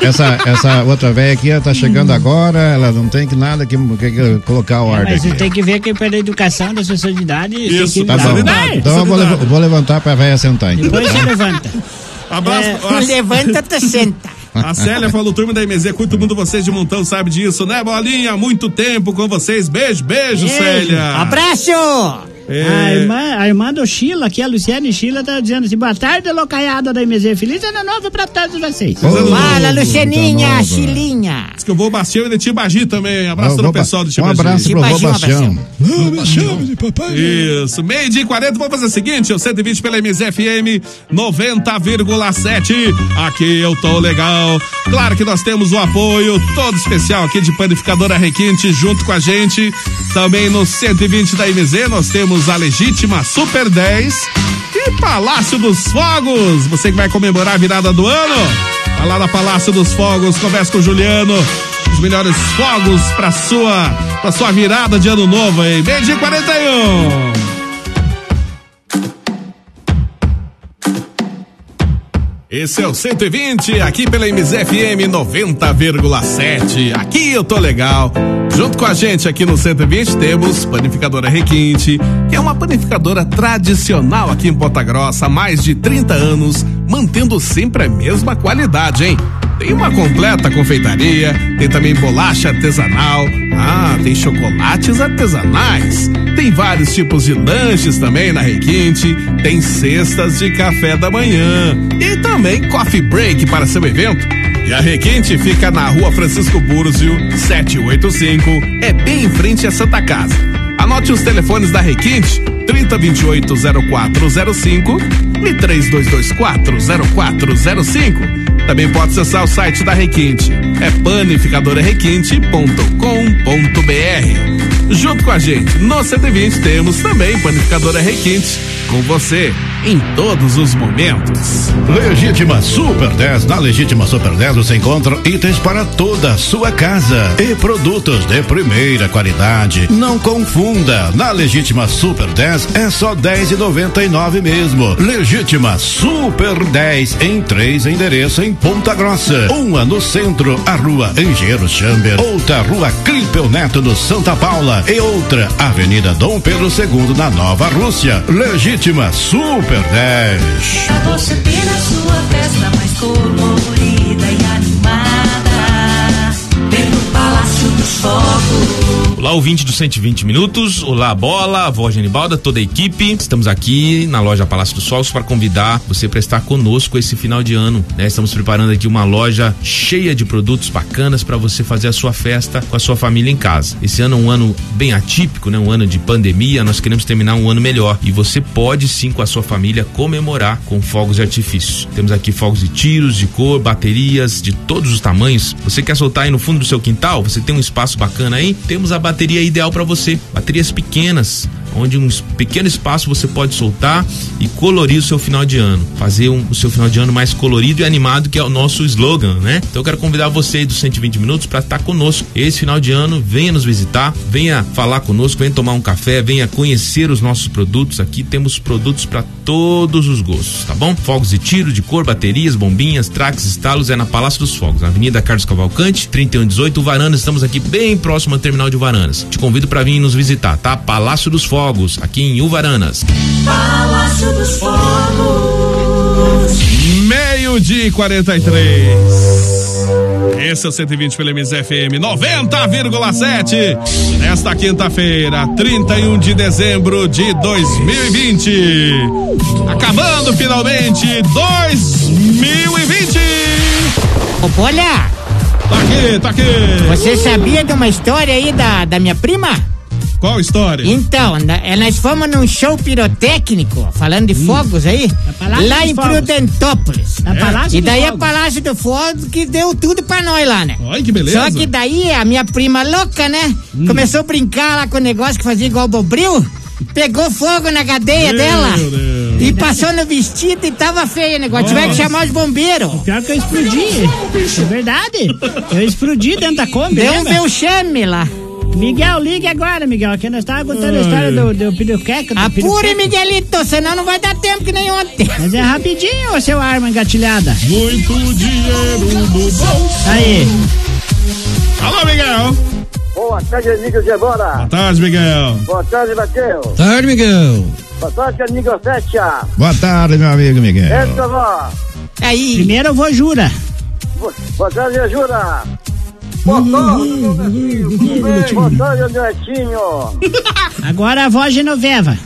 Essa, essa outra velha aqui ela tá chegando agora, ela não tem que nada que, que, que colocar o ordem Mas aqui. tem que ver quem perde a educação das pessoas de idade. Isso, que Tá bom. Então eu vou, lev- vou levantar pra velha sentar então. Depois você tá? levanta. Abraço. É, levanta, tu senta. A Célia falou, turma da MZ, curto muito vocês de montão, sabe disso, né, Bolinha? Muito tempo com vocês. Beijo, beijo, Beijo. Célia. Abraço! É. A, irmã, a irmã do Sheila, que é a Luciane Sheila, tá dizendo assim: boa tarde, locaiada da MZ. Feliz ano novo pra todos vocês. Fala, Lucianinha. Chilinha. Diz que eu vou Bastião e de Tibagi também. Abraço Ó, todo o vou- pessoal do Um Tibagi. abraço pro vô Bastião. Isso, meio dia e 40, vamos fazer o seguinte, o 120 pela MZFM 90,7, aqui eu tô legal, claro que nós temos o apoio todo especial aqui de Panificadora Requinte junto com a gente, também no 120 da MZ nós temos a legítima Super 10 e Palácio dos Fogos, você que vai comemorar a virada do ano, vai lá na Palácio dos Fogos, conversa com o Juliano, os melhores fogos pra sua, pra sua virada de ano novo aí. Meio dia e 41. Esse é o 120, aqui pela MZFM 90,7. Aqui eu tô legal. Junto com a gente aqui no 120 temos Panificadora Requinte, que é uma panificadora tradicional aqui em Ponta Grossa há mais de 30 anos, mantendo sempre a mesma qualidade, hein? Tem uma completa confeitaria, tem também bolacha artesanal, ah, tem chocolates artesanais, tem vários tipos de lanches também na Requinte, tem cestas de café da manhã e também coffee break para seu evento. E a Requinte fica na rua Francisco Búrzio, 785, é bem em frente à Santa Casa. Anote os telefones da Requinte, 3028-0405 e 3224-0405. Também pode acessar o site da Requinte, é panificadorarequinte.com.br. Junto com a gente, no 120 temos também Panificadora Requinte, com você em todos os momentos. Legítima Super 10. Na Legítima Super 10 você encontra itens para toda a sua casa e produtos de primeira qualidade. Não confunda. Na Legítima Super 10 é só 10 e 99 mesmo. Legítima Super 10 em três endereços em Ponta Grossa. Uma no centro, a rua Engenheiro Chamber. Outra, rua Clipeu Neto no Santa Paula. E outra, Avenida Dom Pedro II na Nova Rússia. Legítima Super 10. Pra você ter a sua festa mais colorida e animada. Dentro do Palácio dos Fogos. Olá, ouvinte do 120 Minutos. Olá, Bola, avó Genibalda, toda a equipe. Estamos aqui na loja Palácio dos Fogos para convidar você para estar conosco esse final de ano. né? Estamos preparando aqui uma loja cheia de produtos bacanas para você fazer a sua festa com a sua família em casa. Esse ano é um ano bem atípico, né? Um ano de pandemia. Nós queremos terminar um ano melhor e você pode sim com a sua família comemorar com fogos de artifício. Temos aqui fogos de tiros, de cor, baterias de todos os tamanhos. Você quer soltar aí no fundo do seu quintal? Você tem um espaço bacana aí? Temos a bateria ideal para você. Baterias pequenas, onde um pequeno espaço você pode soltar e colorir o seu final de ano. Fazer um- o seu final de ano mais colorido e animado, que é o nosso slogan, né? Então eu quero convidar você dos 120 minutos para estar conosco. Esse final de ano, venha nos visitar, venha falar conosco, venha tomar um café, venha conhecer os nossos produtos. Aqui temos produtos para todos os gostos, tá bom? Fogos de tiro, de cor, baterias, bombinhas, traques, estalos, é na Palácio dos Fogos, na Avenida Carlos Cavalcante, 3118, Varanas. Estamos aqui bem próximo ao terminal de Varanas. Te convido para vir nos visitar, tá? Palácio dos Fogos, aqui em Uvaranas. Palácio dos Fogos. Meio de 43. Esse é o 120 pela MZFM 90,7. Nesta quinta-feira, 31 de dezembro de 2020. Acabando finalmente 2020. Ô, Polha! Tá aqui, tá aqui. Você sabia de uma história aí da, da minha prima? Qual história? Então, eh, nós fomos num show pirotécnico, falando de fogos aí, lá em Fogos. Prudentópolis. Na Palácio E daí é Fogos. Palácio do Fogo que deu tudo pra nós lá, né? Olha que beleza. Só que daí a minha prima louca, né? Começou a brincar lá com o negócio que fazia igual o Bobril, pegou fogo na cadeia Meu dela. Deus. E passou no vestido e tava feio o negócio. Tiveram que chamar os bombeiros. Pior que eu explodi. É verdade. Eu explodi dentro da Kombi. Deu um lembra? vexame lá. Miguel, ligue agora, Miguel, que nós estávamos contando a história do, do piruqueca. do Apure. Miguelito, senão não vai dar tempo que nem ontem. Mas é rapidinho, seu arma engatilhada. Muito dinheiro no bolso. Aí. Alô, Miguel. Boa tarde, amigos de Embora. Boa tarde, Miguel. Boa tarde, Matheus. Tarde, Miguel. Boa tarde, amigo Fecha. Boa tarde, meu amigo Miguel. Essa, vó. Aí. Primeiro eu vou jura. Bo- Boa tarde, Jura. Agora a voz Genoveva.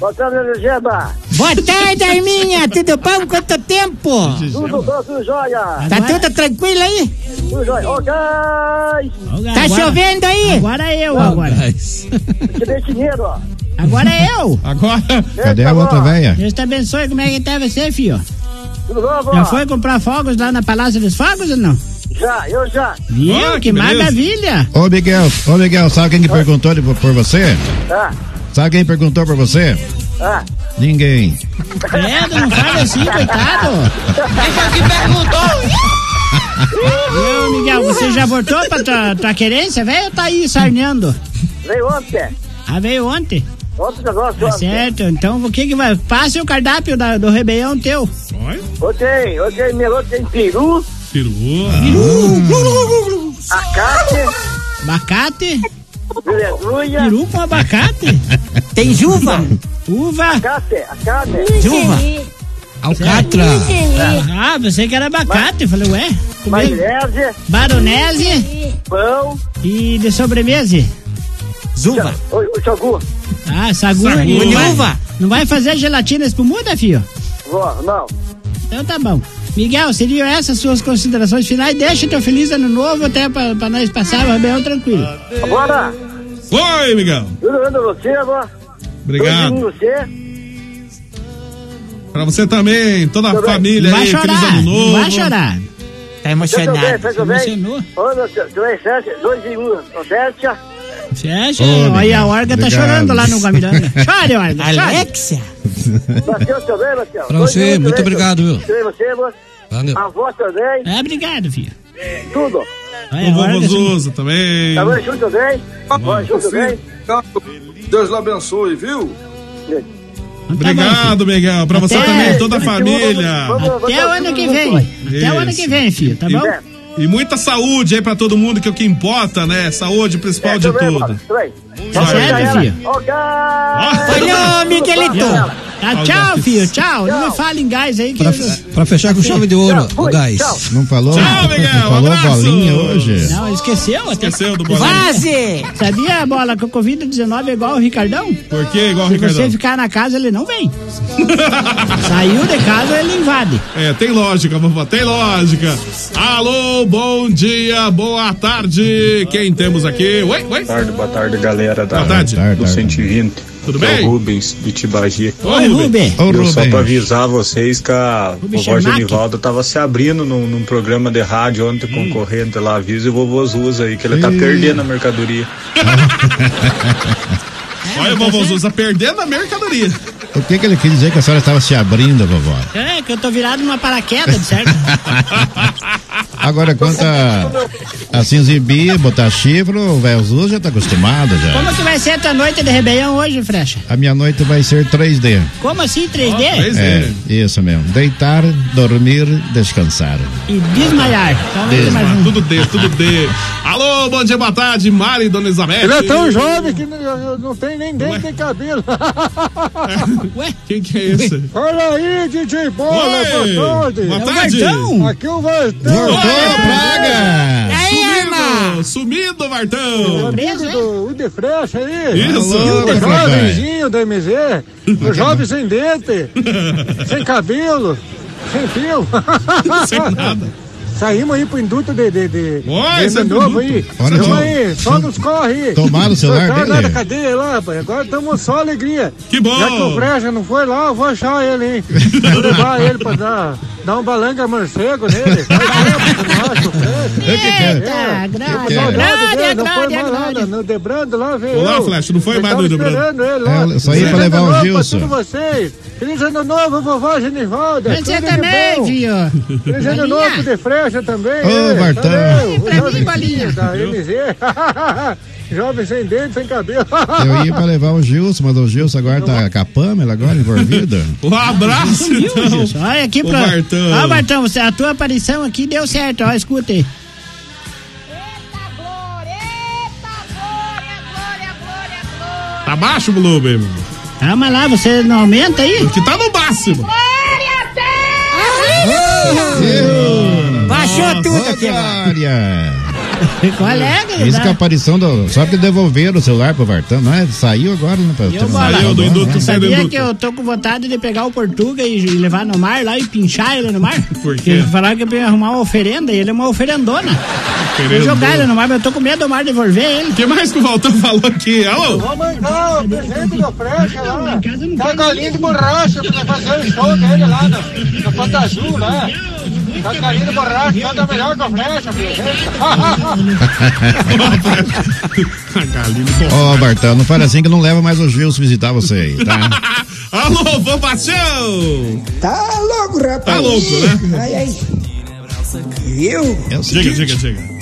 Boa tarde, Eligeba. Boa tarde, Arminha. Tudo bom? Quanto tempo? Tudo bom, tudo jóia? Tá tudo tranquilo aí? Tudo jóia. Ô, gás. Tá Agora- chovendo aí? Agora eu, Não. agora. Que dinheiro, ó. Agora eu. Agora. Cadê a outra velha? Deus te abençoe, como é que tá você, filho? Tudo bom, vó? Já foi comprar fogos lá na Palácio dos Fogos ou não? Já, eu já. Viu? Olha, que que maravilha. Ô, Miguel, ô, Miguel, sabe quem que perguntou de- por você? Ah, Sabe quem perguntou por você? ah. Ninguém. Credo, não fale assim, coitado. que perguntou? Ô, Miguel, você já voltou pra tua, tua querência, velho? Ou tá aí sarneando? Veio ontem. Ah, veio ontem? Outro negócio Tá ontem. certo, então o que que vai? Passe o cardápio da- do rebeião teu. Ok, ok, melô tem peru, Peru. acate, Abacate, aleluia. peru com abacate. Tem juva? Uva. Acate, acate. Juva. Alcatra. Ah, você que era abacate. Eu falei, ué? Comeu Maionese, baronese pão. e de sobremesa. Zuva. O, o Xogu. Ah, sagu. Sagu. Não vai- Uva. Não vai fazer gelatina espumuda, filho? Vó, não. Então tá bom. Miguel, seriam essas suas considerações finais? Deixa teu feliz ano novo até pra, pra nós passar o rebeião tranquilo. Agora, Oi, Miguel. tudo bem você, vó? Obrigado. Tudo bem você? Pra você também, toda a Tudo bem. família vai aí, feliz chorar, ano não novo. vai chorar. Tá Tudo bem, emocionado. tudo bem? Emocionou. Olha, dois, sete, dois e um. Fecha. Ô, Olha, Miguel, a Orga tá chorando lá no Guamiranga. Chore, Orga, chore. Alexia. Matheus também, Matheus. Pra você, muito obrigado, viu? Você. Valeu. A avó também. É, obrigado, filho. Tudo. Vai, O hora vovô desse- Zuza também. Tá bom, junto também? Vai, junto também? Deus lhe abençoe, viu? Obrigado, Miguel. Pra você Até- também, toda a família. Até o ano que vem. Até o ano que vem, filho, tá bom? E muita saúde aí pra todo mundo, que é o que importa, né? Saúde, principal É, de tudo. Também. Tá certo, filho? Ok. Olha, Miguelito. Tá, tchau, filho, tchau. Não me fala em gás aí que Pra, eu... pra fechar com chave de ouro, o gás. Não falou? Tchau, Miguel, Não falou abraço. bolinha hoje? Não, esqueceu. Esqueceu do bolinho. Base! Sabia, Bola, que o Covid-19 é igual o Ricardão? Por que igual o Se Ricardão? você ficar na casa, ele não vem. Saiu de casa, ele invade. É, tem lógica, vovó, tem lógica. Alô, bom dia, boa tarde. Quem temos aqui? Oi, oi. Boa tarde, boa tarde, galera da Boa tarde. do 120. Tudo É bem? o Rubens de Tibagi. Oi, Rubem. Ô, Eu só Rubens. pra avisar vocês que a Rubens vovó. Genivalda tava se abrindo num, num programa de rádio ontem Hum. concorrente lá. Avisa o vovô Zuza aí que ele tá Ih. perdendo a mercadoria. Olha, vovô Zuza perdendo a mercadoria. O que, que ele quis dizer que a senhora estava se abrindo, vovó? É, que eu tô virado numa paraquedas, de certo? Agora, quanto a, a se exibir, botar chifre, o velho Zuz já tá acostumado já. Como que vai ser a tua noite de rebelião hoje, Frecha? A minha noite vai ser 3D. Como assim, 3D? É, isso mesmo. Deitar, dormir, descansar. E desmaiar. Então, Desma- um. Tudo D, tudo D. Alô, bom dia, boa tarde, Mari Dona Elizabeth. Ele é tão jovem que não, não tem nem dente nem cabelo. Ué? Quem que é esse? Olha aí, DJ Bola, Oi, boa tarde. boa É o tarde. Vartão. Aqui é o Vartão. Voltou, Praga! Sumido, sumido, Vartão. Amigo do Ude Frecha aí. Isso. O jovenzinho da MZ. O jovem sem dente. sem cabelo. Sem fio. Sem nada. Saímos aí pro induto de, de, de, Oi, de é novo induto. aí. Olha Tamo só. aí, só nos corre aí. Tomaram o celular Soltaram dele? lá da cadeia lá, rapaz. Agora estamos só alegria. Que bom. Já que o Frecha não foi lá, eu vou achar ele, hein. Vou levar ele pra dar, dar um balanga morcego nele. Que é? Eita, glória, que é? Não foi mais no Debrando lá, veio. Olá. Flash, não foi Eu mais no Debrando. ele lá. É, só ia pra levar o novo Gilson. Pra todos vocês. Feliz ano novo, vovó Genivalda. Você Tudo de também, filho. Feliz ano novo de Também. Ô, né? Bartão. Pra mim, jovem bolinha. Da MZ. Jovem sem dente, sem cabelo. Eu ia pra levar o Gilson, mas o Gilson agora tá com a Pamela agora envolvida. Um abraço, então. Olha aqui Ô, pra. Bartão. Ó, Bartão, você, a tua aparição aqui deu certo, ó, escuta aí. Tá baixo o volume, irmão. Calma lá, você não aumenta aí? Que tá no máximo. Baixou tudo aqui agora. Alegre, Isso que é a né? aparição do. Só que devolveram o celular pro Vartão, não é? Saiu agora, né? pra- Eu, Bola, Saiu do induto, saiu do Sabia induto. que eu tô com vontade de pegar o Portuga e levar no mar lá e pinchar ele no mar? Por quê? Porque Falaram que eu ia arrumar uma oferenda e ele é uma oferendona. Vou jogar ele no mar, mas eu tô com medo do mar devolver ele. O que mais que o Valtão falou aqui? Alô? Vamos mandar o presente do Frecha lá. Tá galinha de borracha pra fazer o show dele lá no, no Ponta Azul, né? Tá nada melhor que. A do Ó, Bartão, não fala assim que não leva mais o Gilson visitar você aí, tá? Alô, Vampachão! Tá louco, rapaz. Tá louco, né? Ai, ai. Viu? É seguinte, diga, diga.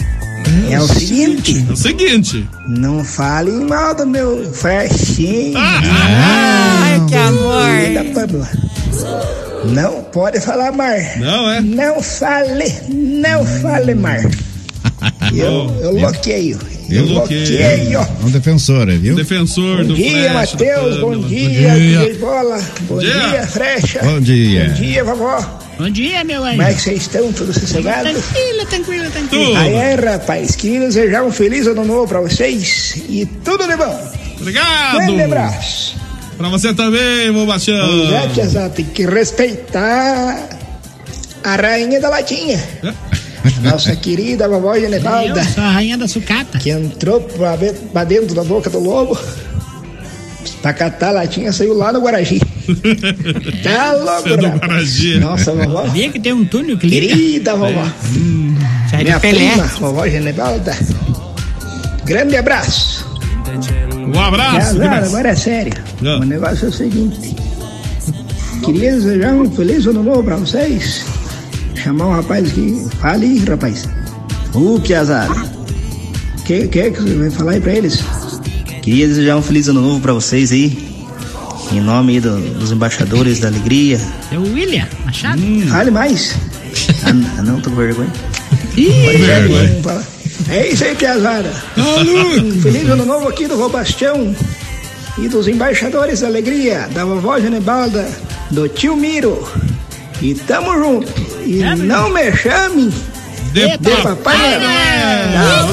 É o seguinte, É o seguinte. não fale mal do meu frechinho. Ai, que amor. da Pamela. Não pode falar mar. Não, é? Não fale, não fale mar. Eu, eu bloqueio. Eu Eu bloqueio. É um defensor, viu? Defensor Bom do dia, Matheus. Bom Pamela. dia, dia. DJ Bola. Bom Dia. dia, Frecha. Bom dia. Bom dia, vovó. Bom dia, meu anjo. Como é que vocês estão? Tudo sossegado? Tranquilo, tranquilo, tranquilo. Tudo. Aí é, rapaz, queria desejar um feliz ano novo pra vocês e tudo de bom. Obrigado. Grande abraço. Pra você também, Bombachão. Já, tiazão, tem que respeitar a rainha da latinha. Nossa querida vovó Eu Genevalda, sou a rainha da sucata. que entrou pra, dentro da boca do lobo. Pra catar a latinha, saiu lá no Guaragi. Tá louco, é do. Guaragi. Nossa, vovó. Sabia que tem um túnel que liga? Querida vovó. Sai Minha de Pelé. prima, vovó Genevalda. Grande abraço. Um abraço. Agora, graças- agora é sério. Ah. O negócio é o seguinte. Queria desejar um feliz ano novo pra vocês. Chamar um rapaz aqui. Fale aí, rapaz. O que, que é que você vai falar aí pra eles? Queria desejar um feliz ano novo pra vocês aí. Em nome aí do- dos embaixadores da alegria. É o William Machado. Fale mais. Ah, não, tô com vergonha. Vamos falar. É isso aí, Piazada. Feliz ano novo aqui do Robastião e dos embaixadores da alegria, da vovó Genebalda, do tio Miro. E tamo junto. E não me chame de, Papai Noel.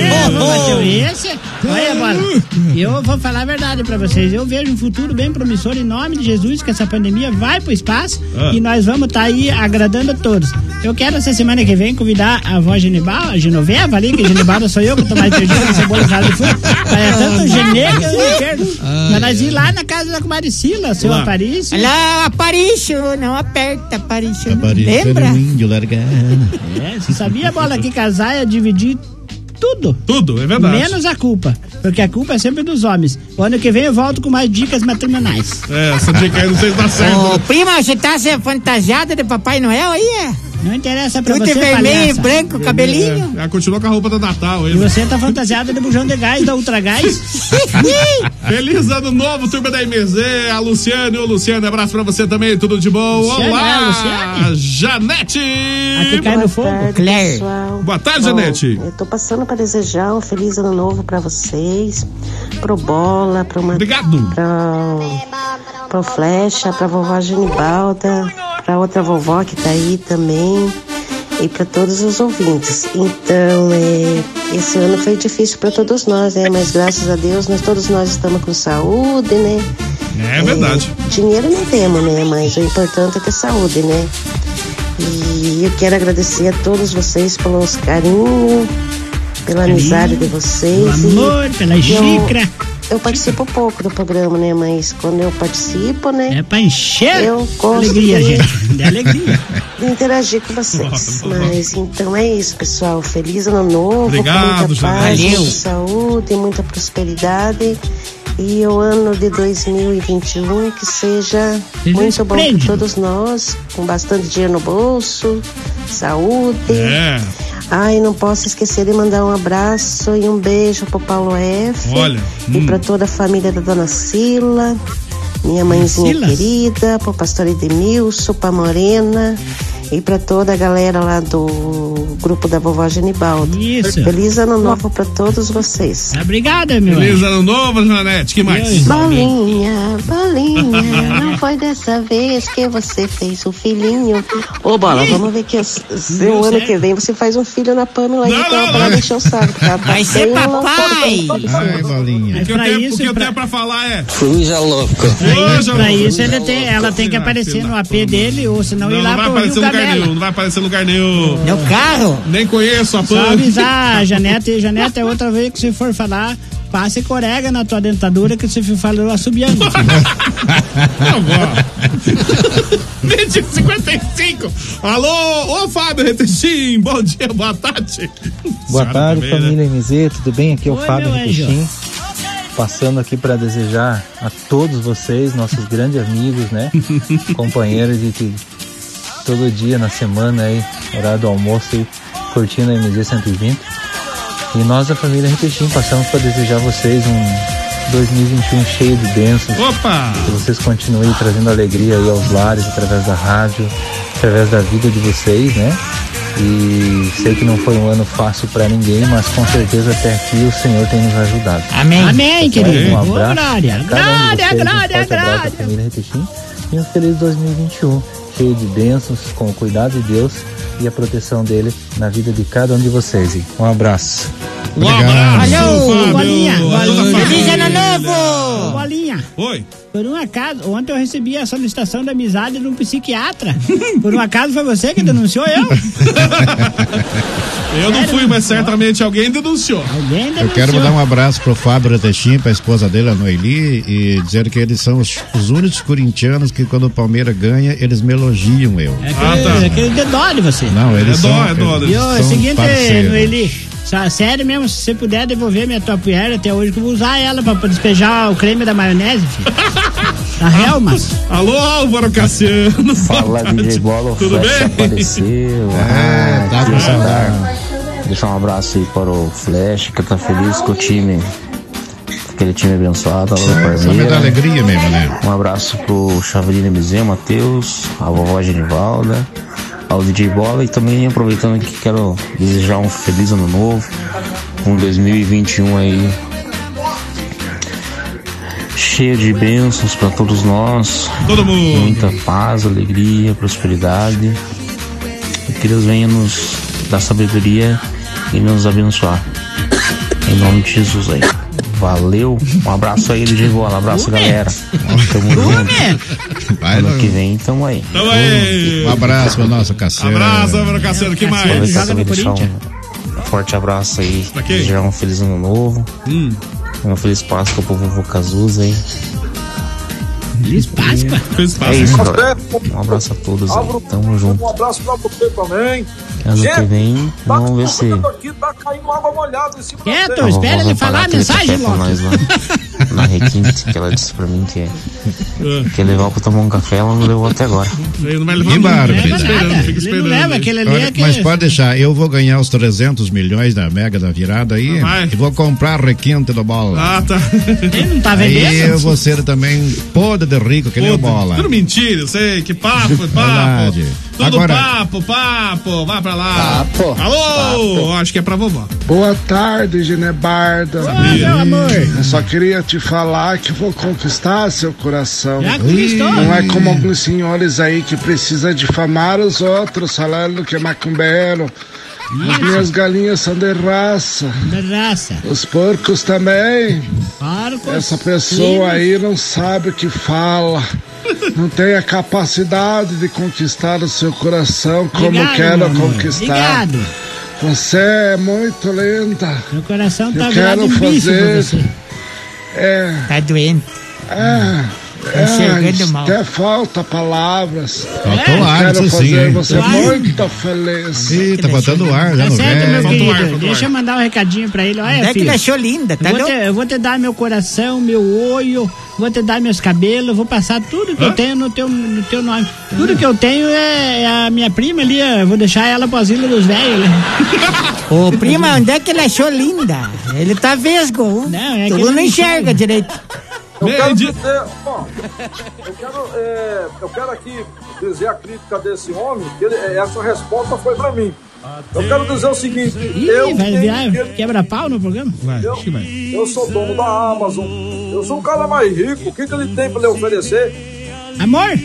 É, vou bater esse. Olha, bola. Eu vou falar a verdade pra vocês. Eu vejo um futuro bem promissor em nome de Jesus, que essa pandemia vai pro espaço Ah. e nós vamos estar aí agradando a todos. Eu quero essa semana que vem convidar a avó Genibal, a Genoveva ali, que Genibalda sou eu, que eu tô mais perdido com cebola e de. Vai é tanto genê que eu me perdo. Mas nós ir lá na casa da comadre Sila, seu Lá. Aparício. Lá, Aparício, não aperta, Aparício. Apareceu Lembra? É, você sabia, bola, que casar é dividir tudo. Tudo, é verdade. Menos a culpa. Porque a culpa é sempre dos homens. O ano que vem eu volto com mais dicas matrimoniais. É, essa dica aí não sei se dá certo. Ô, prima, você tá fantasiada de Papai Noel aí, é? Não interessa pra Tudo você, vermelho e palhaça. branco, cabelinho. É, continua com a roupa do Natal aí. E você tá fantasiada de bujão de gás da Ultragás? Feliz ano novo, turma da MZ, a Luciane, ô Luciane, abraço pra você também, tudo de bom. Luciane, Olá, é, Luciane? Janete! Aqui cai no fogo. tarde, Claire. pessoal. Boa tarde, Bom, Janete. Eu tô passando para desejar um feliz ano novo para vocês, pro Bola, pro uma, Obrigado. Pra, pro Flecha, pra vovó Genibalda, pra outra vovó que tá aí também e para todos os ouvintes. Então, é, esse ano foi difícil para todos nós, né? Mas graças a Deus, nós todos nós estamos com saúde, né? É verdade. Dinheiro não temos, né? Mas o importante é ter saúde, né? E eu quero agradecer a todos vocês pelos carinhos, pela Carinho, amizade de vocês. pelo amor, pela xícara. Eu participo pouco do programa, né? Mas quando eu participo, né? É pra encher eu gosto alegria, de, gente. De alegria. interagir com vocês. Mas então é isso, pessoal. Feliz ano novo, Obrigado, com muita paz, muita saúde, muita prosperidade. E o ano de 2021 que seja muito bom para todos nós, com bastante dinheiro no bolso, saúde. É. Ai, não posso esquecer de mandar um abraço e um beijo pro Paulo F. Olha, E hum. para toda a família da dona Sila, minha mãezinha Silas. querida, pro pastor Edmilson, pra Morena e para toda a galera lá do grupo da vovó Genibaldo. Isso. Feliz ano novo para todos vocês. Obrigada, meu Feliz ano novo, Janete, que mais? Bolinha, bolinha, não foi dessa vez que você fez o filhinho. Ô, Bola, vamos ver que o ano que vem você faz um filho na Pamela aí, então pra deixar o saco, tá? Vai ser papai. Ai, bolinha. O que, eu pra tenho, isso, o que eu pra- tenho pra falar é. Fuja louco. Pra Ô, isso, pra isso ele tem, ela tem que aparecer no AP dele, ou senão Não, ir não lá vai pro aparecer Rio lugar nenhum, não vai aparecer lugar nenhum. No carro? Nem conheço a Só Pan. avisar a Janete, Janete, é outra vez que você for falar, passe corega na tua dentadura que você falou assobiando. Meio 55. Alô, ô Fábio Retechim, bom dia, boa tarde. Boa Senhora tarde, também, né? família MZ, tudo bem? Aqui é o Oi, Fábio meu. Retechim. Passando aqui para desejar a todos vocês, nossos grandes amigos, né? Companheiros de que todo dia na semana aí, horário do almoço aí, curtindo a MZ 120. E nós da família Retechim passamos para desejar a vocês um 2021 cheio de bênçãos. Opa! Que vocês continuem trazendo alegria aí aos lares através da rádio, através da vida de vocês, né? E sei que não foi um ano fácil para ninguém, mas com certeza até aqui o Senhor tem nos ajudado. Amém. Amém, querido. Um abraço. Glória, glória, um glória, glória. família e um feliz 2021, cheio de bênçãos, com o cuidado de Deus e a proteção dele na vida de cada um de vocês. Um abraço. Um abraço, Fábio. bolinha. Feliz ano novo! Bolinha. Oi. Por um acaso, ontem eu recebi a solicitação de amizade de um psiquiatra. Por um acaso foi você que denunciou eu? Eu não fui, mas certamente alguém denunciou. Alguém Eu quero mandar um abraço pro Fábio Retechim, pra esposa dele, a Noeli, e dizer que eles são os, os únicos corintianos que quando o Palmeiras ganha, eles me elogiam eu. É aquele, é aquele dedó de você. Não, eles É dó, são, é dó, eles E é o seguinte, parceiros. Noeli, sério mesmo, se você puder devolver minha toalha até hoje, que eu vou usar ela pra, pra despejar o creme da maionese, filho. Da Helmas. Alô, Álvaro Cassiano. Fala, DJ Bola, o Tudo Flash bem? apareceu. É, Ah, tá. Sandar. Deixar um abraço aí para o Flash, que tá feliz com o time. Aquele time abençoado, do Só me dá alegria mesmo, né? Um abraço pro Chavelino Bezerra, Matheus, a vovó Genivalda, ao DJ Bola e também aproveitando aqui quero desejar um feliz ano novo, um 2021 aí cheio de bênçãos para todos nós. Todo mundo. Muita paz, alegria, prosperidade. E que Deus venha nos dar sabedoria e nos abençoar. Em nome de Jesus aí. Valeu. Um abraço aí, Bola. Um abraço, galera. Tamo junto. Vai, ano não. que vem, tamo aí. Tamo aí. Um abraço pro nosso Cassiano. Abraço, Álvaro Cassiano. que mais? Joga no Corinthians. um forte abraço aí. Pra quem? Desejar um feliz ano novo. Hum. Uma feliz Páscoa pro vovô Cazuza aí. Feliz Páscoa. Fez É fácil. isso, galera. Um abraço a todos aí. Tamo junto. Um abraço pra você também. Ano que vem, vamos ver se. Aqui tá caindo água molhada em cima da Quieto, espera ele falar a aquele mensagem logo. na requinte, que ela disse pra mim que é. Quer levar pra tomar um café, ela não levou até agora. Não vai levar Que. Fica esperando, fica leva aquele ali, é que mas pode deixar, eu vou ganhar os 300 milhões da Mega da virada aí Vai. e vou comprar requinte do bola. Ah, tá. ele não tá aí vendendo. eu vou ser também podre de rico, que nem o bola. Tudo mentira, eu sei. Que papo, é papo. Verdade. Tudo Agora- papo, papo. Vai pra lá. Papo. Alô, acho que é pra vovó. Boa tarde, Genebarda. Ah, meu amor. Eu só queria te falar que vou conquistar seu coração. Já conquistou. Não é como alguns senhores aí que precisa difamar os outros, falando que é macumbeiro. As minhas galinhas são de raça. Da raça. Os porcos também. Porcos. Essa pessoa aí não sabe o que fala. Não tem a capacidade de conquistar o seu coração como Obrigado, quero conquistar. Obrigado. Você é muito linda. Meu coração tá Eu virado quero fazer. Você. É. Tá doente. É. Enxergando É, mal. até falta palavras. Faltou Eu ar, quero fazer sim, você Ar. muito feliz. Ih, tá faltando ar já Tá no certo, meu ar, querido. um Deixa eu ar. mandar um recadinho pra ele. Olha, Até que filho. ele achou linda, tá eu, vou te, eu vou te dar meu coração, meu olho, vou te dar meus cabelos, vou passar tudo que eu tenho no teu, no teu nome. Tudo que eu tenho é, é a minha prima ali, eu vou deixar ela pro asilo dos velhos. né? Ô, prima, onde é que ele achou linda? Ele tá vesgo. Não, é que tu ele não enxerga. direito. Eu quero dizer, ó, eu quero, é, eu quero aqui dizer a crítica desse homem, que ele- essa resposta foi pra mim. Eu quero dizer o seguinte, Ih, eu, vai quebra-pau no programa? Vai, eu, que vai. eu sou dono da Amazon, eu sou o cara mais rico, o que, que ele tem pra lhe oferecer? Amor?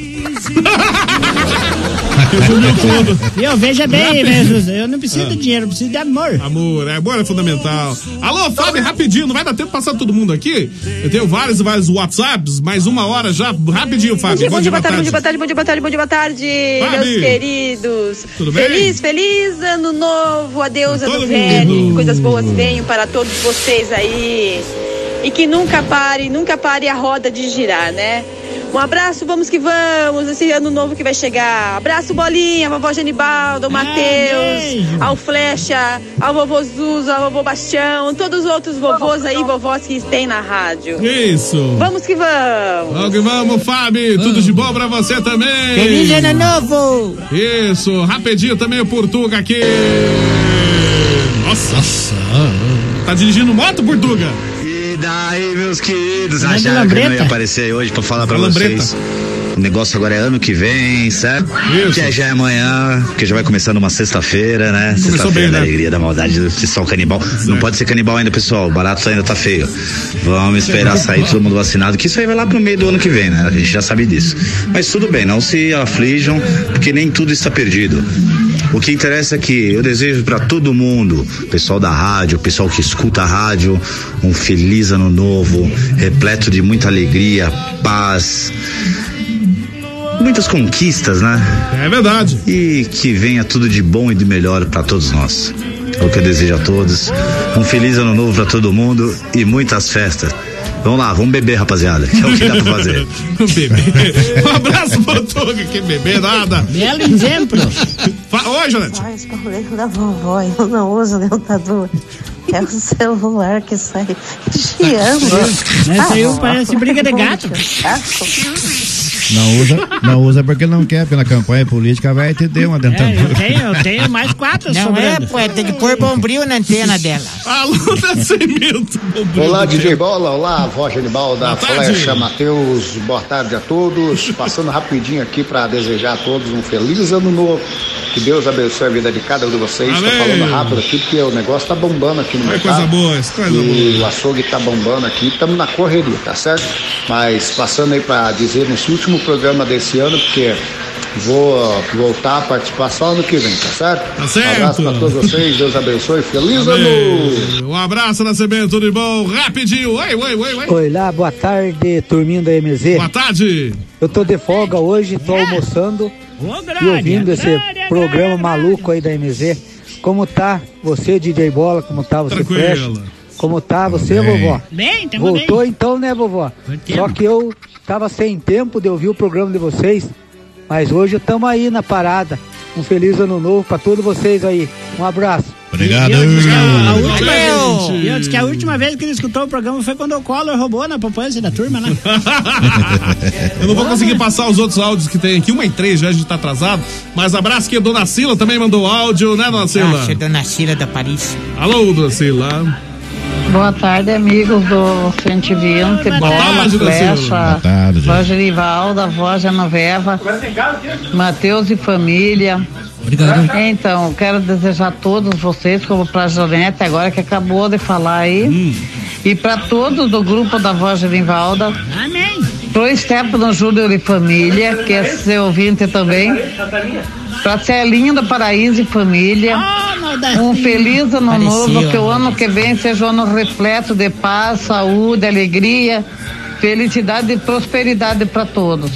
Resumiu tudo. Eu veja bem, Jesus, eu não preciso de dinheiro, eu preciso de amor. Amor, é, amor é fundamental. Alô, Fábio, rapidinho, não vai dar tempo de passar todo mundo aqui? Eu tenho vários e vários WhatsApps, mais uma hora já, rapidinho, Bom Fábio. dia, bom dia, boa tarde, bom dia, boa tarde, bom dia, boa tarde, bom dia, boa tarde, meus queridos. Tudo bem? Feliz, feliz ano novo, adeus Todo ano mundo. velho, que coisas boas venham para todos vocês aí. E que nunca pare, nunca pare a roda de girar, né? Um abraço, vamos que vamos, esse ano novo que vai chegar. Abraço, Bolinha, vovó Genibaldo, ao Matheus, ao Flecha, ao vovô Zuza, ao vovô Bastião, todos os outros vovôs aí, vovós que tem na rádio. Isso. Vamos que vamos! Vamos que vamos, Fábio. Tudo de bom pra você também. Feliz ano novo! Isso, rapidinho também o Portuga aqui. Nossa. Tá dirigindo moto, Portuga? Daí, meus queridos, é acharam que eu não ia aparecer aí hoje pra falar pra É lambreta. vocês. O negócio agora é ano que vem, certo? Isso. Que é já é amanhã, porque já vai começando uma sexta-feira, né? Sexta-feira da né? alegria, da maldade, do pessoal canibal. Não pode ser canibal ainda, pessoal. O barato ainda tá feio. Vamos esperar sair todo mundo vacinado, que isso aí vai lá pro meio do ano que vem, né? A gente já sabe disso. Mas tudo bem, não se aflijam, porque nem tudo está perdido. O que interessa é que eu desejo para todo mundo, pessoal da rádio, pessoal que escuta a rádio, um feliz ano novo, repleto de muita alegria, paz, muitas conquistas, né? É verdade. E que venha tudo de bom e de melhor para todos nós. É o que eu desejo a todos. Um feliz ano novo pra todo mundo e muitas festas. Vamos lá, vamos beber, rapaziada, que é o que dá pra fazer. beber. Um abraço pro Tuga, que beber nada. Belo exemplo. Fa- Oi, Janete. Faz problema da vovó, eu não uso dentadura. É o celular que sai chiando. Essa aí parece briga de gato. Não usa, não usa porque não quer, pela campanha política vai te dar uma É, dentadura. eu tenho, eu tenho mais quatro Não sobrando. é, pô, tem que pôr bombril na antena dela. Alô, Nascimento. Olá, DJ Bola, olá, voz animal da. Flecha Matheus, boa tarde a todos. Passando rapidinho aqui para desejar a todos um feliz ano novo. Que Deus abençoe a vida de cada um de vocês. Estou Amém. falando rápido aqui porque o negócio tá bombando aqui no mercado. coisa boa, isso, coisa e boa. o açougue tá bombando aqui, estamos na correria, tá certo? Mas passando aí para dizer nesse último programa desse ano, porque vou voltar a participar só ano que vem, tá certo? Tá certo. Um abraço para todos vocês, Deus abençoe, feliz ano! Amém. Um abraço, Nascimento, tudo de bom? Rapidinho. Oi, oi, oi, oi. Oi lá, boa tarde, turminho da MZ. Boa tarde. Eu tô de folga hoje, tô almoçando e ouvindo esse programa maluco aí da MZ. Como tá você, DJ Bola? Como tá você. Fresh? Como tá você, Bem. vovó? Bem, tamo Voltou bem. então, né, vovó? Só que eu tava sem tempo de ouvir o programa de vocês, mas hoje estamos aí na parada. Um feliz ano novo pra todos vocês aí. Um abraço. Obrigado. E que a, a última vez, e disse que a última vez que ele escutou o programa foi quando o Collor roubou na poupança da turma, né? Eu não vou conseguir passar os outros áudios que tem aqui. Uma e três já, a gente tá atrasado. Mas abraço que a Dona Sila também mandou áudio, né, Dona Sila? Ah, dona Cira da Paris. Alô, Dona Sila. Boa tarde, amigos do 120, Bola, tarde, Flecha, Boa tarde. Voz Rivalda, Voz Genoveva, Matheus e família. Obrigado. Então, quero desejar a todos vocês, como pra Janete, agora que acabou de falar aí, e para todos do grupo da Voz Rivalda, Amém. Pro Stefano Júnior e família, que é seu ouvinte também, pra Celinha do Paraíso e família, Ah, um feliz ano novo, que o né? ano que vem seja um ano repleto de paz, saúde, alegria, felicidade e prosperidade para todos.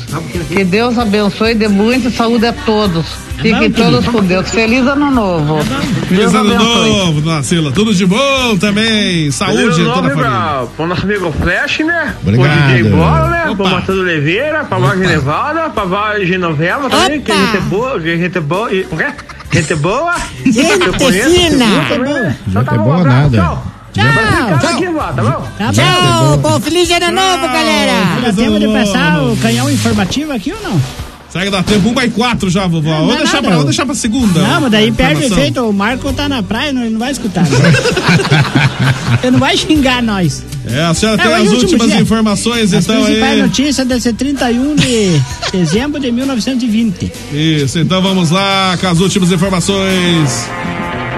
Que Deus abençoe e dê muita saúde a todos. Fiquem todos com Deus. Feliz ano novo. Feliz ano novo, Dona Sila. Tudo de bom também. Saúde, toda a família. Pro nosso amigo Flash, né? Obrigado. Pro DJ Bola, né? Opa. Pro Matheus Oliveira, pra Voz Genevalda, pra Voz Genoveva também, que gente boa, gente boa. E, o quê? Gente boa. Gente fina. né? Então Gente tá bom, boa nada. Tchau. Tchau. Fica aqui, tá bom? Tá bom. Tchau, bom feliz ano novo, galera. Dá tempo de passar o canhão informativo aqui ou não? Será que dá tempo? 1 x 4 já, vovó. Não Vou deixar, pra, vou deixar pra segunda. Não, mas daí perde o efeito. O Marco tá na praia, não, ele não vai escutar. ele não vai xingar nós. É, a senhora É, tem as é último últimas dia. informações, As então principais aí. notícias desse 31 de dezembro de 1920. Isso, então vamos lá com as últimas informações.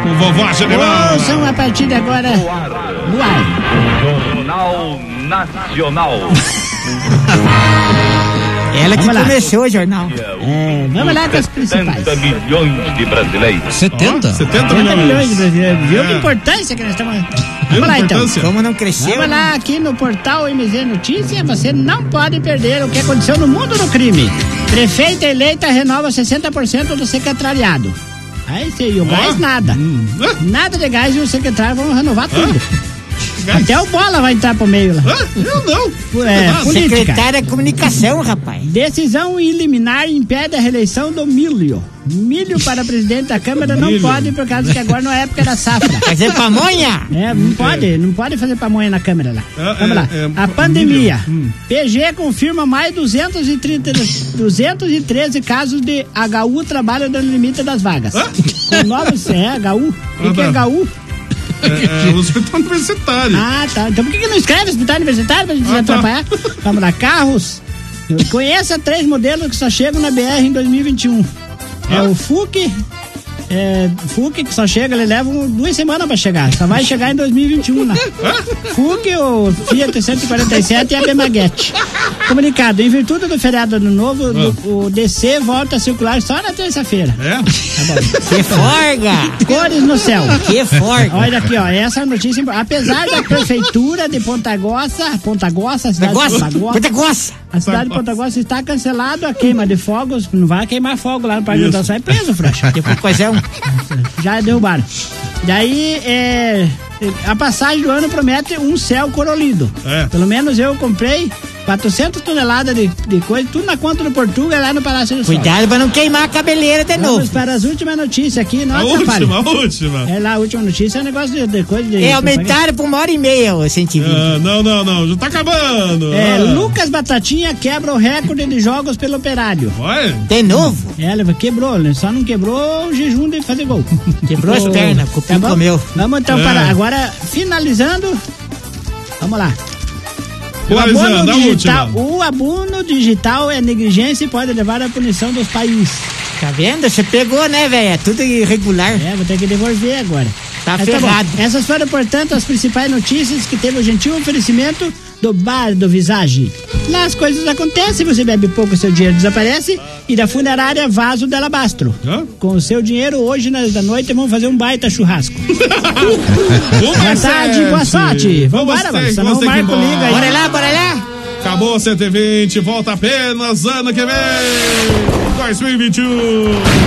O vovó General. Ouçam a partir de agora no ar. Jornal Nacional. Ela que Vamos lá. começou o jornal. É, vamos lá com as principais. 70 milhões de brasileiros. 70? 70 70 milhões de milhões. brasileiros. Viu que É. importância que nós estamos. Viu Vamos lá então. Como não cresceu? Vamos lá aqui no portal MZ Notícia, você não pode perder o que aconteceu no mundo do crime. Prefeita eleita renova 60% do secretariado. Aí sim, e o Ó. gás nada. Hum. Ah, Nada de gás e o secretário vão renovar tudo. gás. Até o bola vai entrar pro meio lá. Ah, eu não. É, política. De comunicação, rapaz. Decisão liminar impede a reeleição do milho. Milho para presidente da Câmara não Milho. pode, por causa que agora não é época da safra. Fazer pamonha? É, não pode, não pode fazer pamonha na câmera lá. É, Vamos lá. é, é, a pandemia. Hum. PG confirma mais 230, 213 casos de HU trabalho no limite das vagas. Com novos, é, HU. O que, que é Ah, tá. HU? É, é, o hospital universitário. Ah, tá. Então por que, que não escreve hospital universitário pra gente Ah, tá. atrapalhar? Vamos lá, carros. Conheça três modelos que só chegam na BR em 2021. É Ah. o FUC. É, FUC que só chega, ele leva um- duas semanas pra chegar. Só vai chegar em 2021 lá. FUC, o Fiat 147 e a Bemaguete. Comunicado, em virtude do feriado ano novo, o- o DC volta a circular só na terça-feira. É? Tá bom. Que forga! Cores no céu. Que forga! Olha aqui, ó, essa é a notícia. Apesar da prefeitura de Ponta Grossa, Ponta Grossa, cidade Ponta de Grossa, Ponta Grossa, Ponta Grossa. a cidade de Ponta Grossa está cancelado a queima de fogos. Não vai queimar fogo lá no Parque Isso. da Sai preso, frouxa. Que foi coisão. Já derrubaram. Daí, é, a passagem do ano promete um céu colorido. É. Pelo menos eu comprei 400 toneladas de, de coisa, tudo na conta do Portugal lá no Palácio do Sol. Cuidado pra não queimar a cabeleira de Vamos novo. para as últimas notícias aqui. Não A atrapalhe. última, a última. É lá, a última notícia é um negócio de, de coisa de. É, aumentaram por uma hora e meia, ô 120. Ah, não, não, não, já tá acabando. É, Ah. Lucas Batatinha quebra o recorde de jogos pelo operário. Vai? De novo? É, ele quebrou, ele só não quebrou o jejum de fazer gol. Quebrou as Ô, pernas, o cupim bom? comeu. Vamos então É. para. Agora, finalizando. Vamos lá. O Finalizando, abono, a digital, o abono digital é negligência e pode levar à punição dos países. Tá vendo? Você pegou, né, velho? É tudo irregular. É, vou ter que devolver agora. Tá Mas ferrado. bom. Essas foram, portanto, as principais notícias que teve o gentil oferecimento do bar do Visage. Lá as coisas acontecem, você bebe pouco, seu dinheiro desaparece. E da funerária Vaso de Alabastro. Com o seu dinheiro, hoje na, da noite, vamos fazer um baita churrasco. boa tarde, boa sorte. Vamos embora, mano. Senão o Marco liga aí. Bora lá, bora lá. Acabou o 120, volta apenas ano que vem. 2021.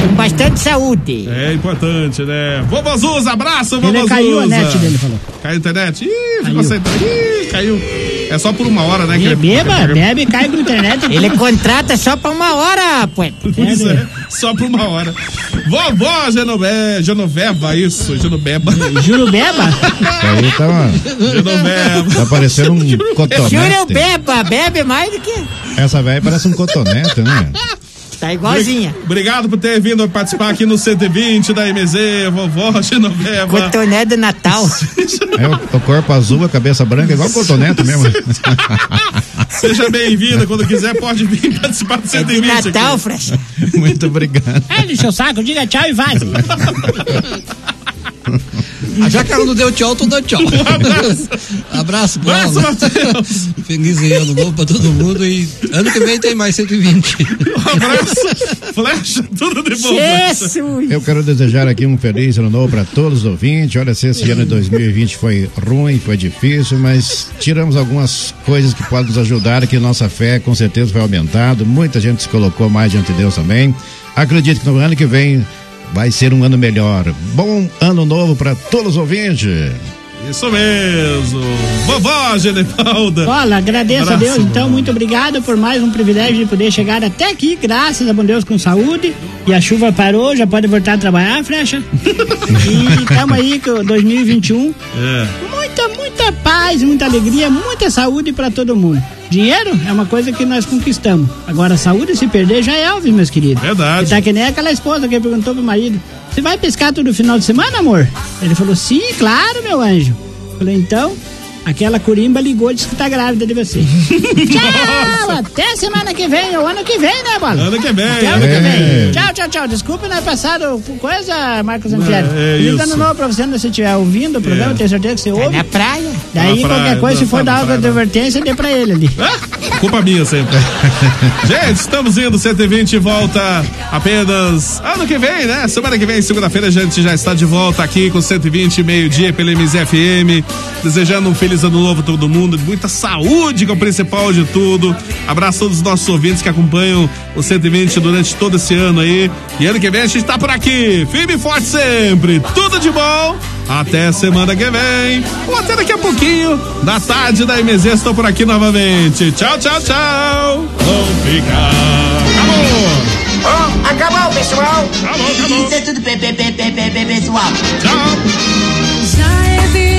Com bastante saúde. É importante, né? Vovozuza, abraço, Ele Vovozuza. caiu a net dele, falou. Caiu a internet? Ih, ficou sem Ih, caiu. É só por uma hora, né? que ele- Beba, bebe, cai com internet. Ele contrata só pra uma hora, pô. Pois é, só por uma hora. Vovó Genove... Genoveva, isso, Genoveba. Jurubeba? Aí tá, uma- Genoveva. tá parecendo um Júlio cotonete. beba, bebe mais do que. Essa velha parece um cotonete, né? Tá igualzinha. Obrigado por ter vindo participar aqui no 120 da MZ, vovó Genoveva. Cotonete do Natal. É o, o corpo azul, a cabeça branca, igual cotonete mesmo. Seja bem-vinda, quando quiser pode vir participar do 120 É Natal, aqui. Frecha. Muito obrigado. É, encheu o saco, diga tchau e vaze. Já que ela não deu tchau, tô dando tchau. abraço, pro Abraço, ela. Matheus. Feliz ano novo pra todo mundo e ano que vem tem mais 120. Abraço, flecha, tudo de bom. Eu quero desejar aqui um feliz ano novo para todos os ouvintes. Olha, se esse ano de 2020 foi ruim, foi difícil, mas tiramos algumas coisas que podem nos ajudar, que nossa fé com certeza vai aumentando. Muita gente se colocou mais diante de Deus também. Acredito que no ano que vem vai ser um ano melhor. Bom ano novo para todos os ouvintes. Isso mesmo. Vovó Genevalda. Olha, agradeço Abraço, a Deus, então, muito obrigado por mais um privilégio de poder chegar até aqui, graças a bom Deus com saúde. E a chuva parou, já pode voltar a trabalhar, Frecha. e estamos aí com 2021. É. Muita, muita paz, muita alegria, muita saúde para todo mundo. Dinheiro é uma coisa que nós conquistamos. Agora, saúde, se perder, já é Elvis, meus queridos. Verdade. E tá que nem aquela esposa que perguntou pro marido: Você vai pescar todo final de semana, amor? Ele falou: Sim, claro, meu anjo. Falei: Então, aquela corimba ligou e disse que tá grávida de você. tchau! Até semana que vem, ou ano que vem, né, Bola? Ano que vem. Até ano que É. vem. Tchau, tchau, tchau. Desculpa, nós passaram por coisa, Marcos Anfieri. é isso. ano novo pra você, se você estiver ouvindo o programa, É. tenho certeza que você ouve. na praia. Daí, Na praia, qualquer coisa, se não, for tá dar praia, não. advertência, dê pra ele ali. Culpa minha sempre. Gente, estamos indo, 120 volta apenas ano que vem, né? Semana que vem, segunda-feira, a gente já está de volta aqui com 120, meio-dia pela MZFM. Desejando um feliz ano novo todo mundo, muita saúde, que é o principal de tudo. Abraço a todos os nossos ouvintes que acompanham o 120 durante todo esse ano aí. E ano que vem a gente está por aqui, firme e forte sempre. Tudo de bom. Até semana que vem. Ou até daqui a pouquinho, da tarde da MZ, estou por aqui novamente. Tchau, tchau, tchau. Vamos ficar. Acabou. acabou, pessoal. Acabou, acabou. Isso é tudo, pe- pe- pe- pe- pe- pe- pessoal. Tchau. Já é.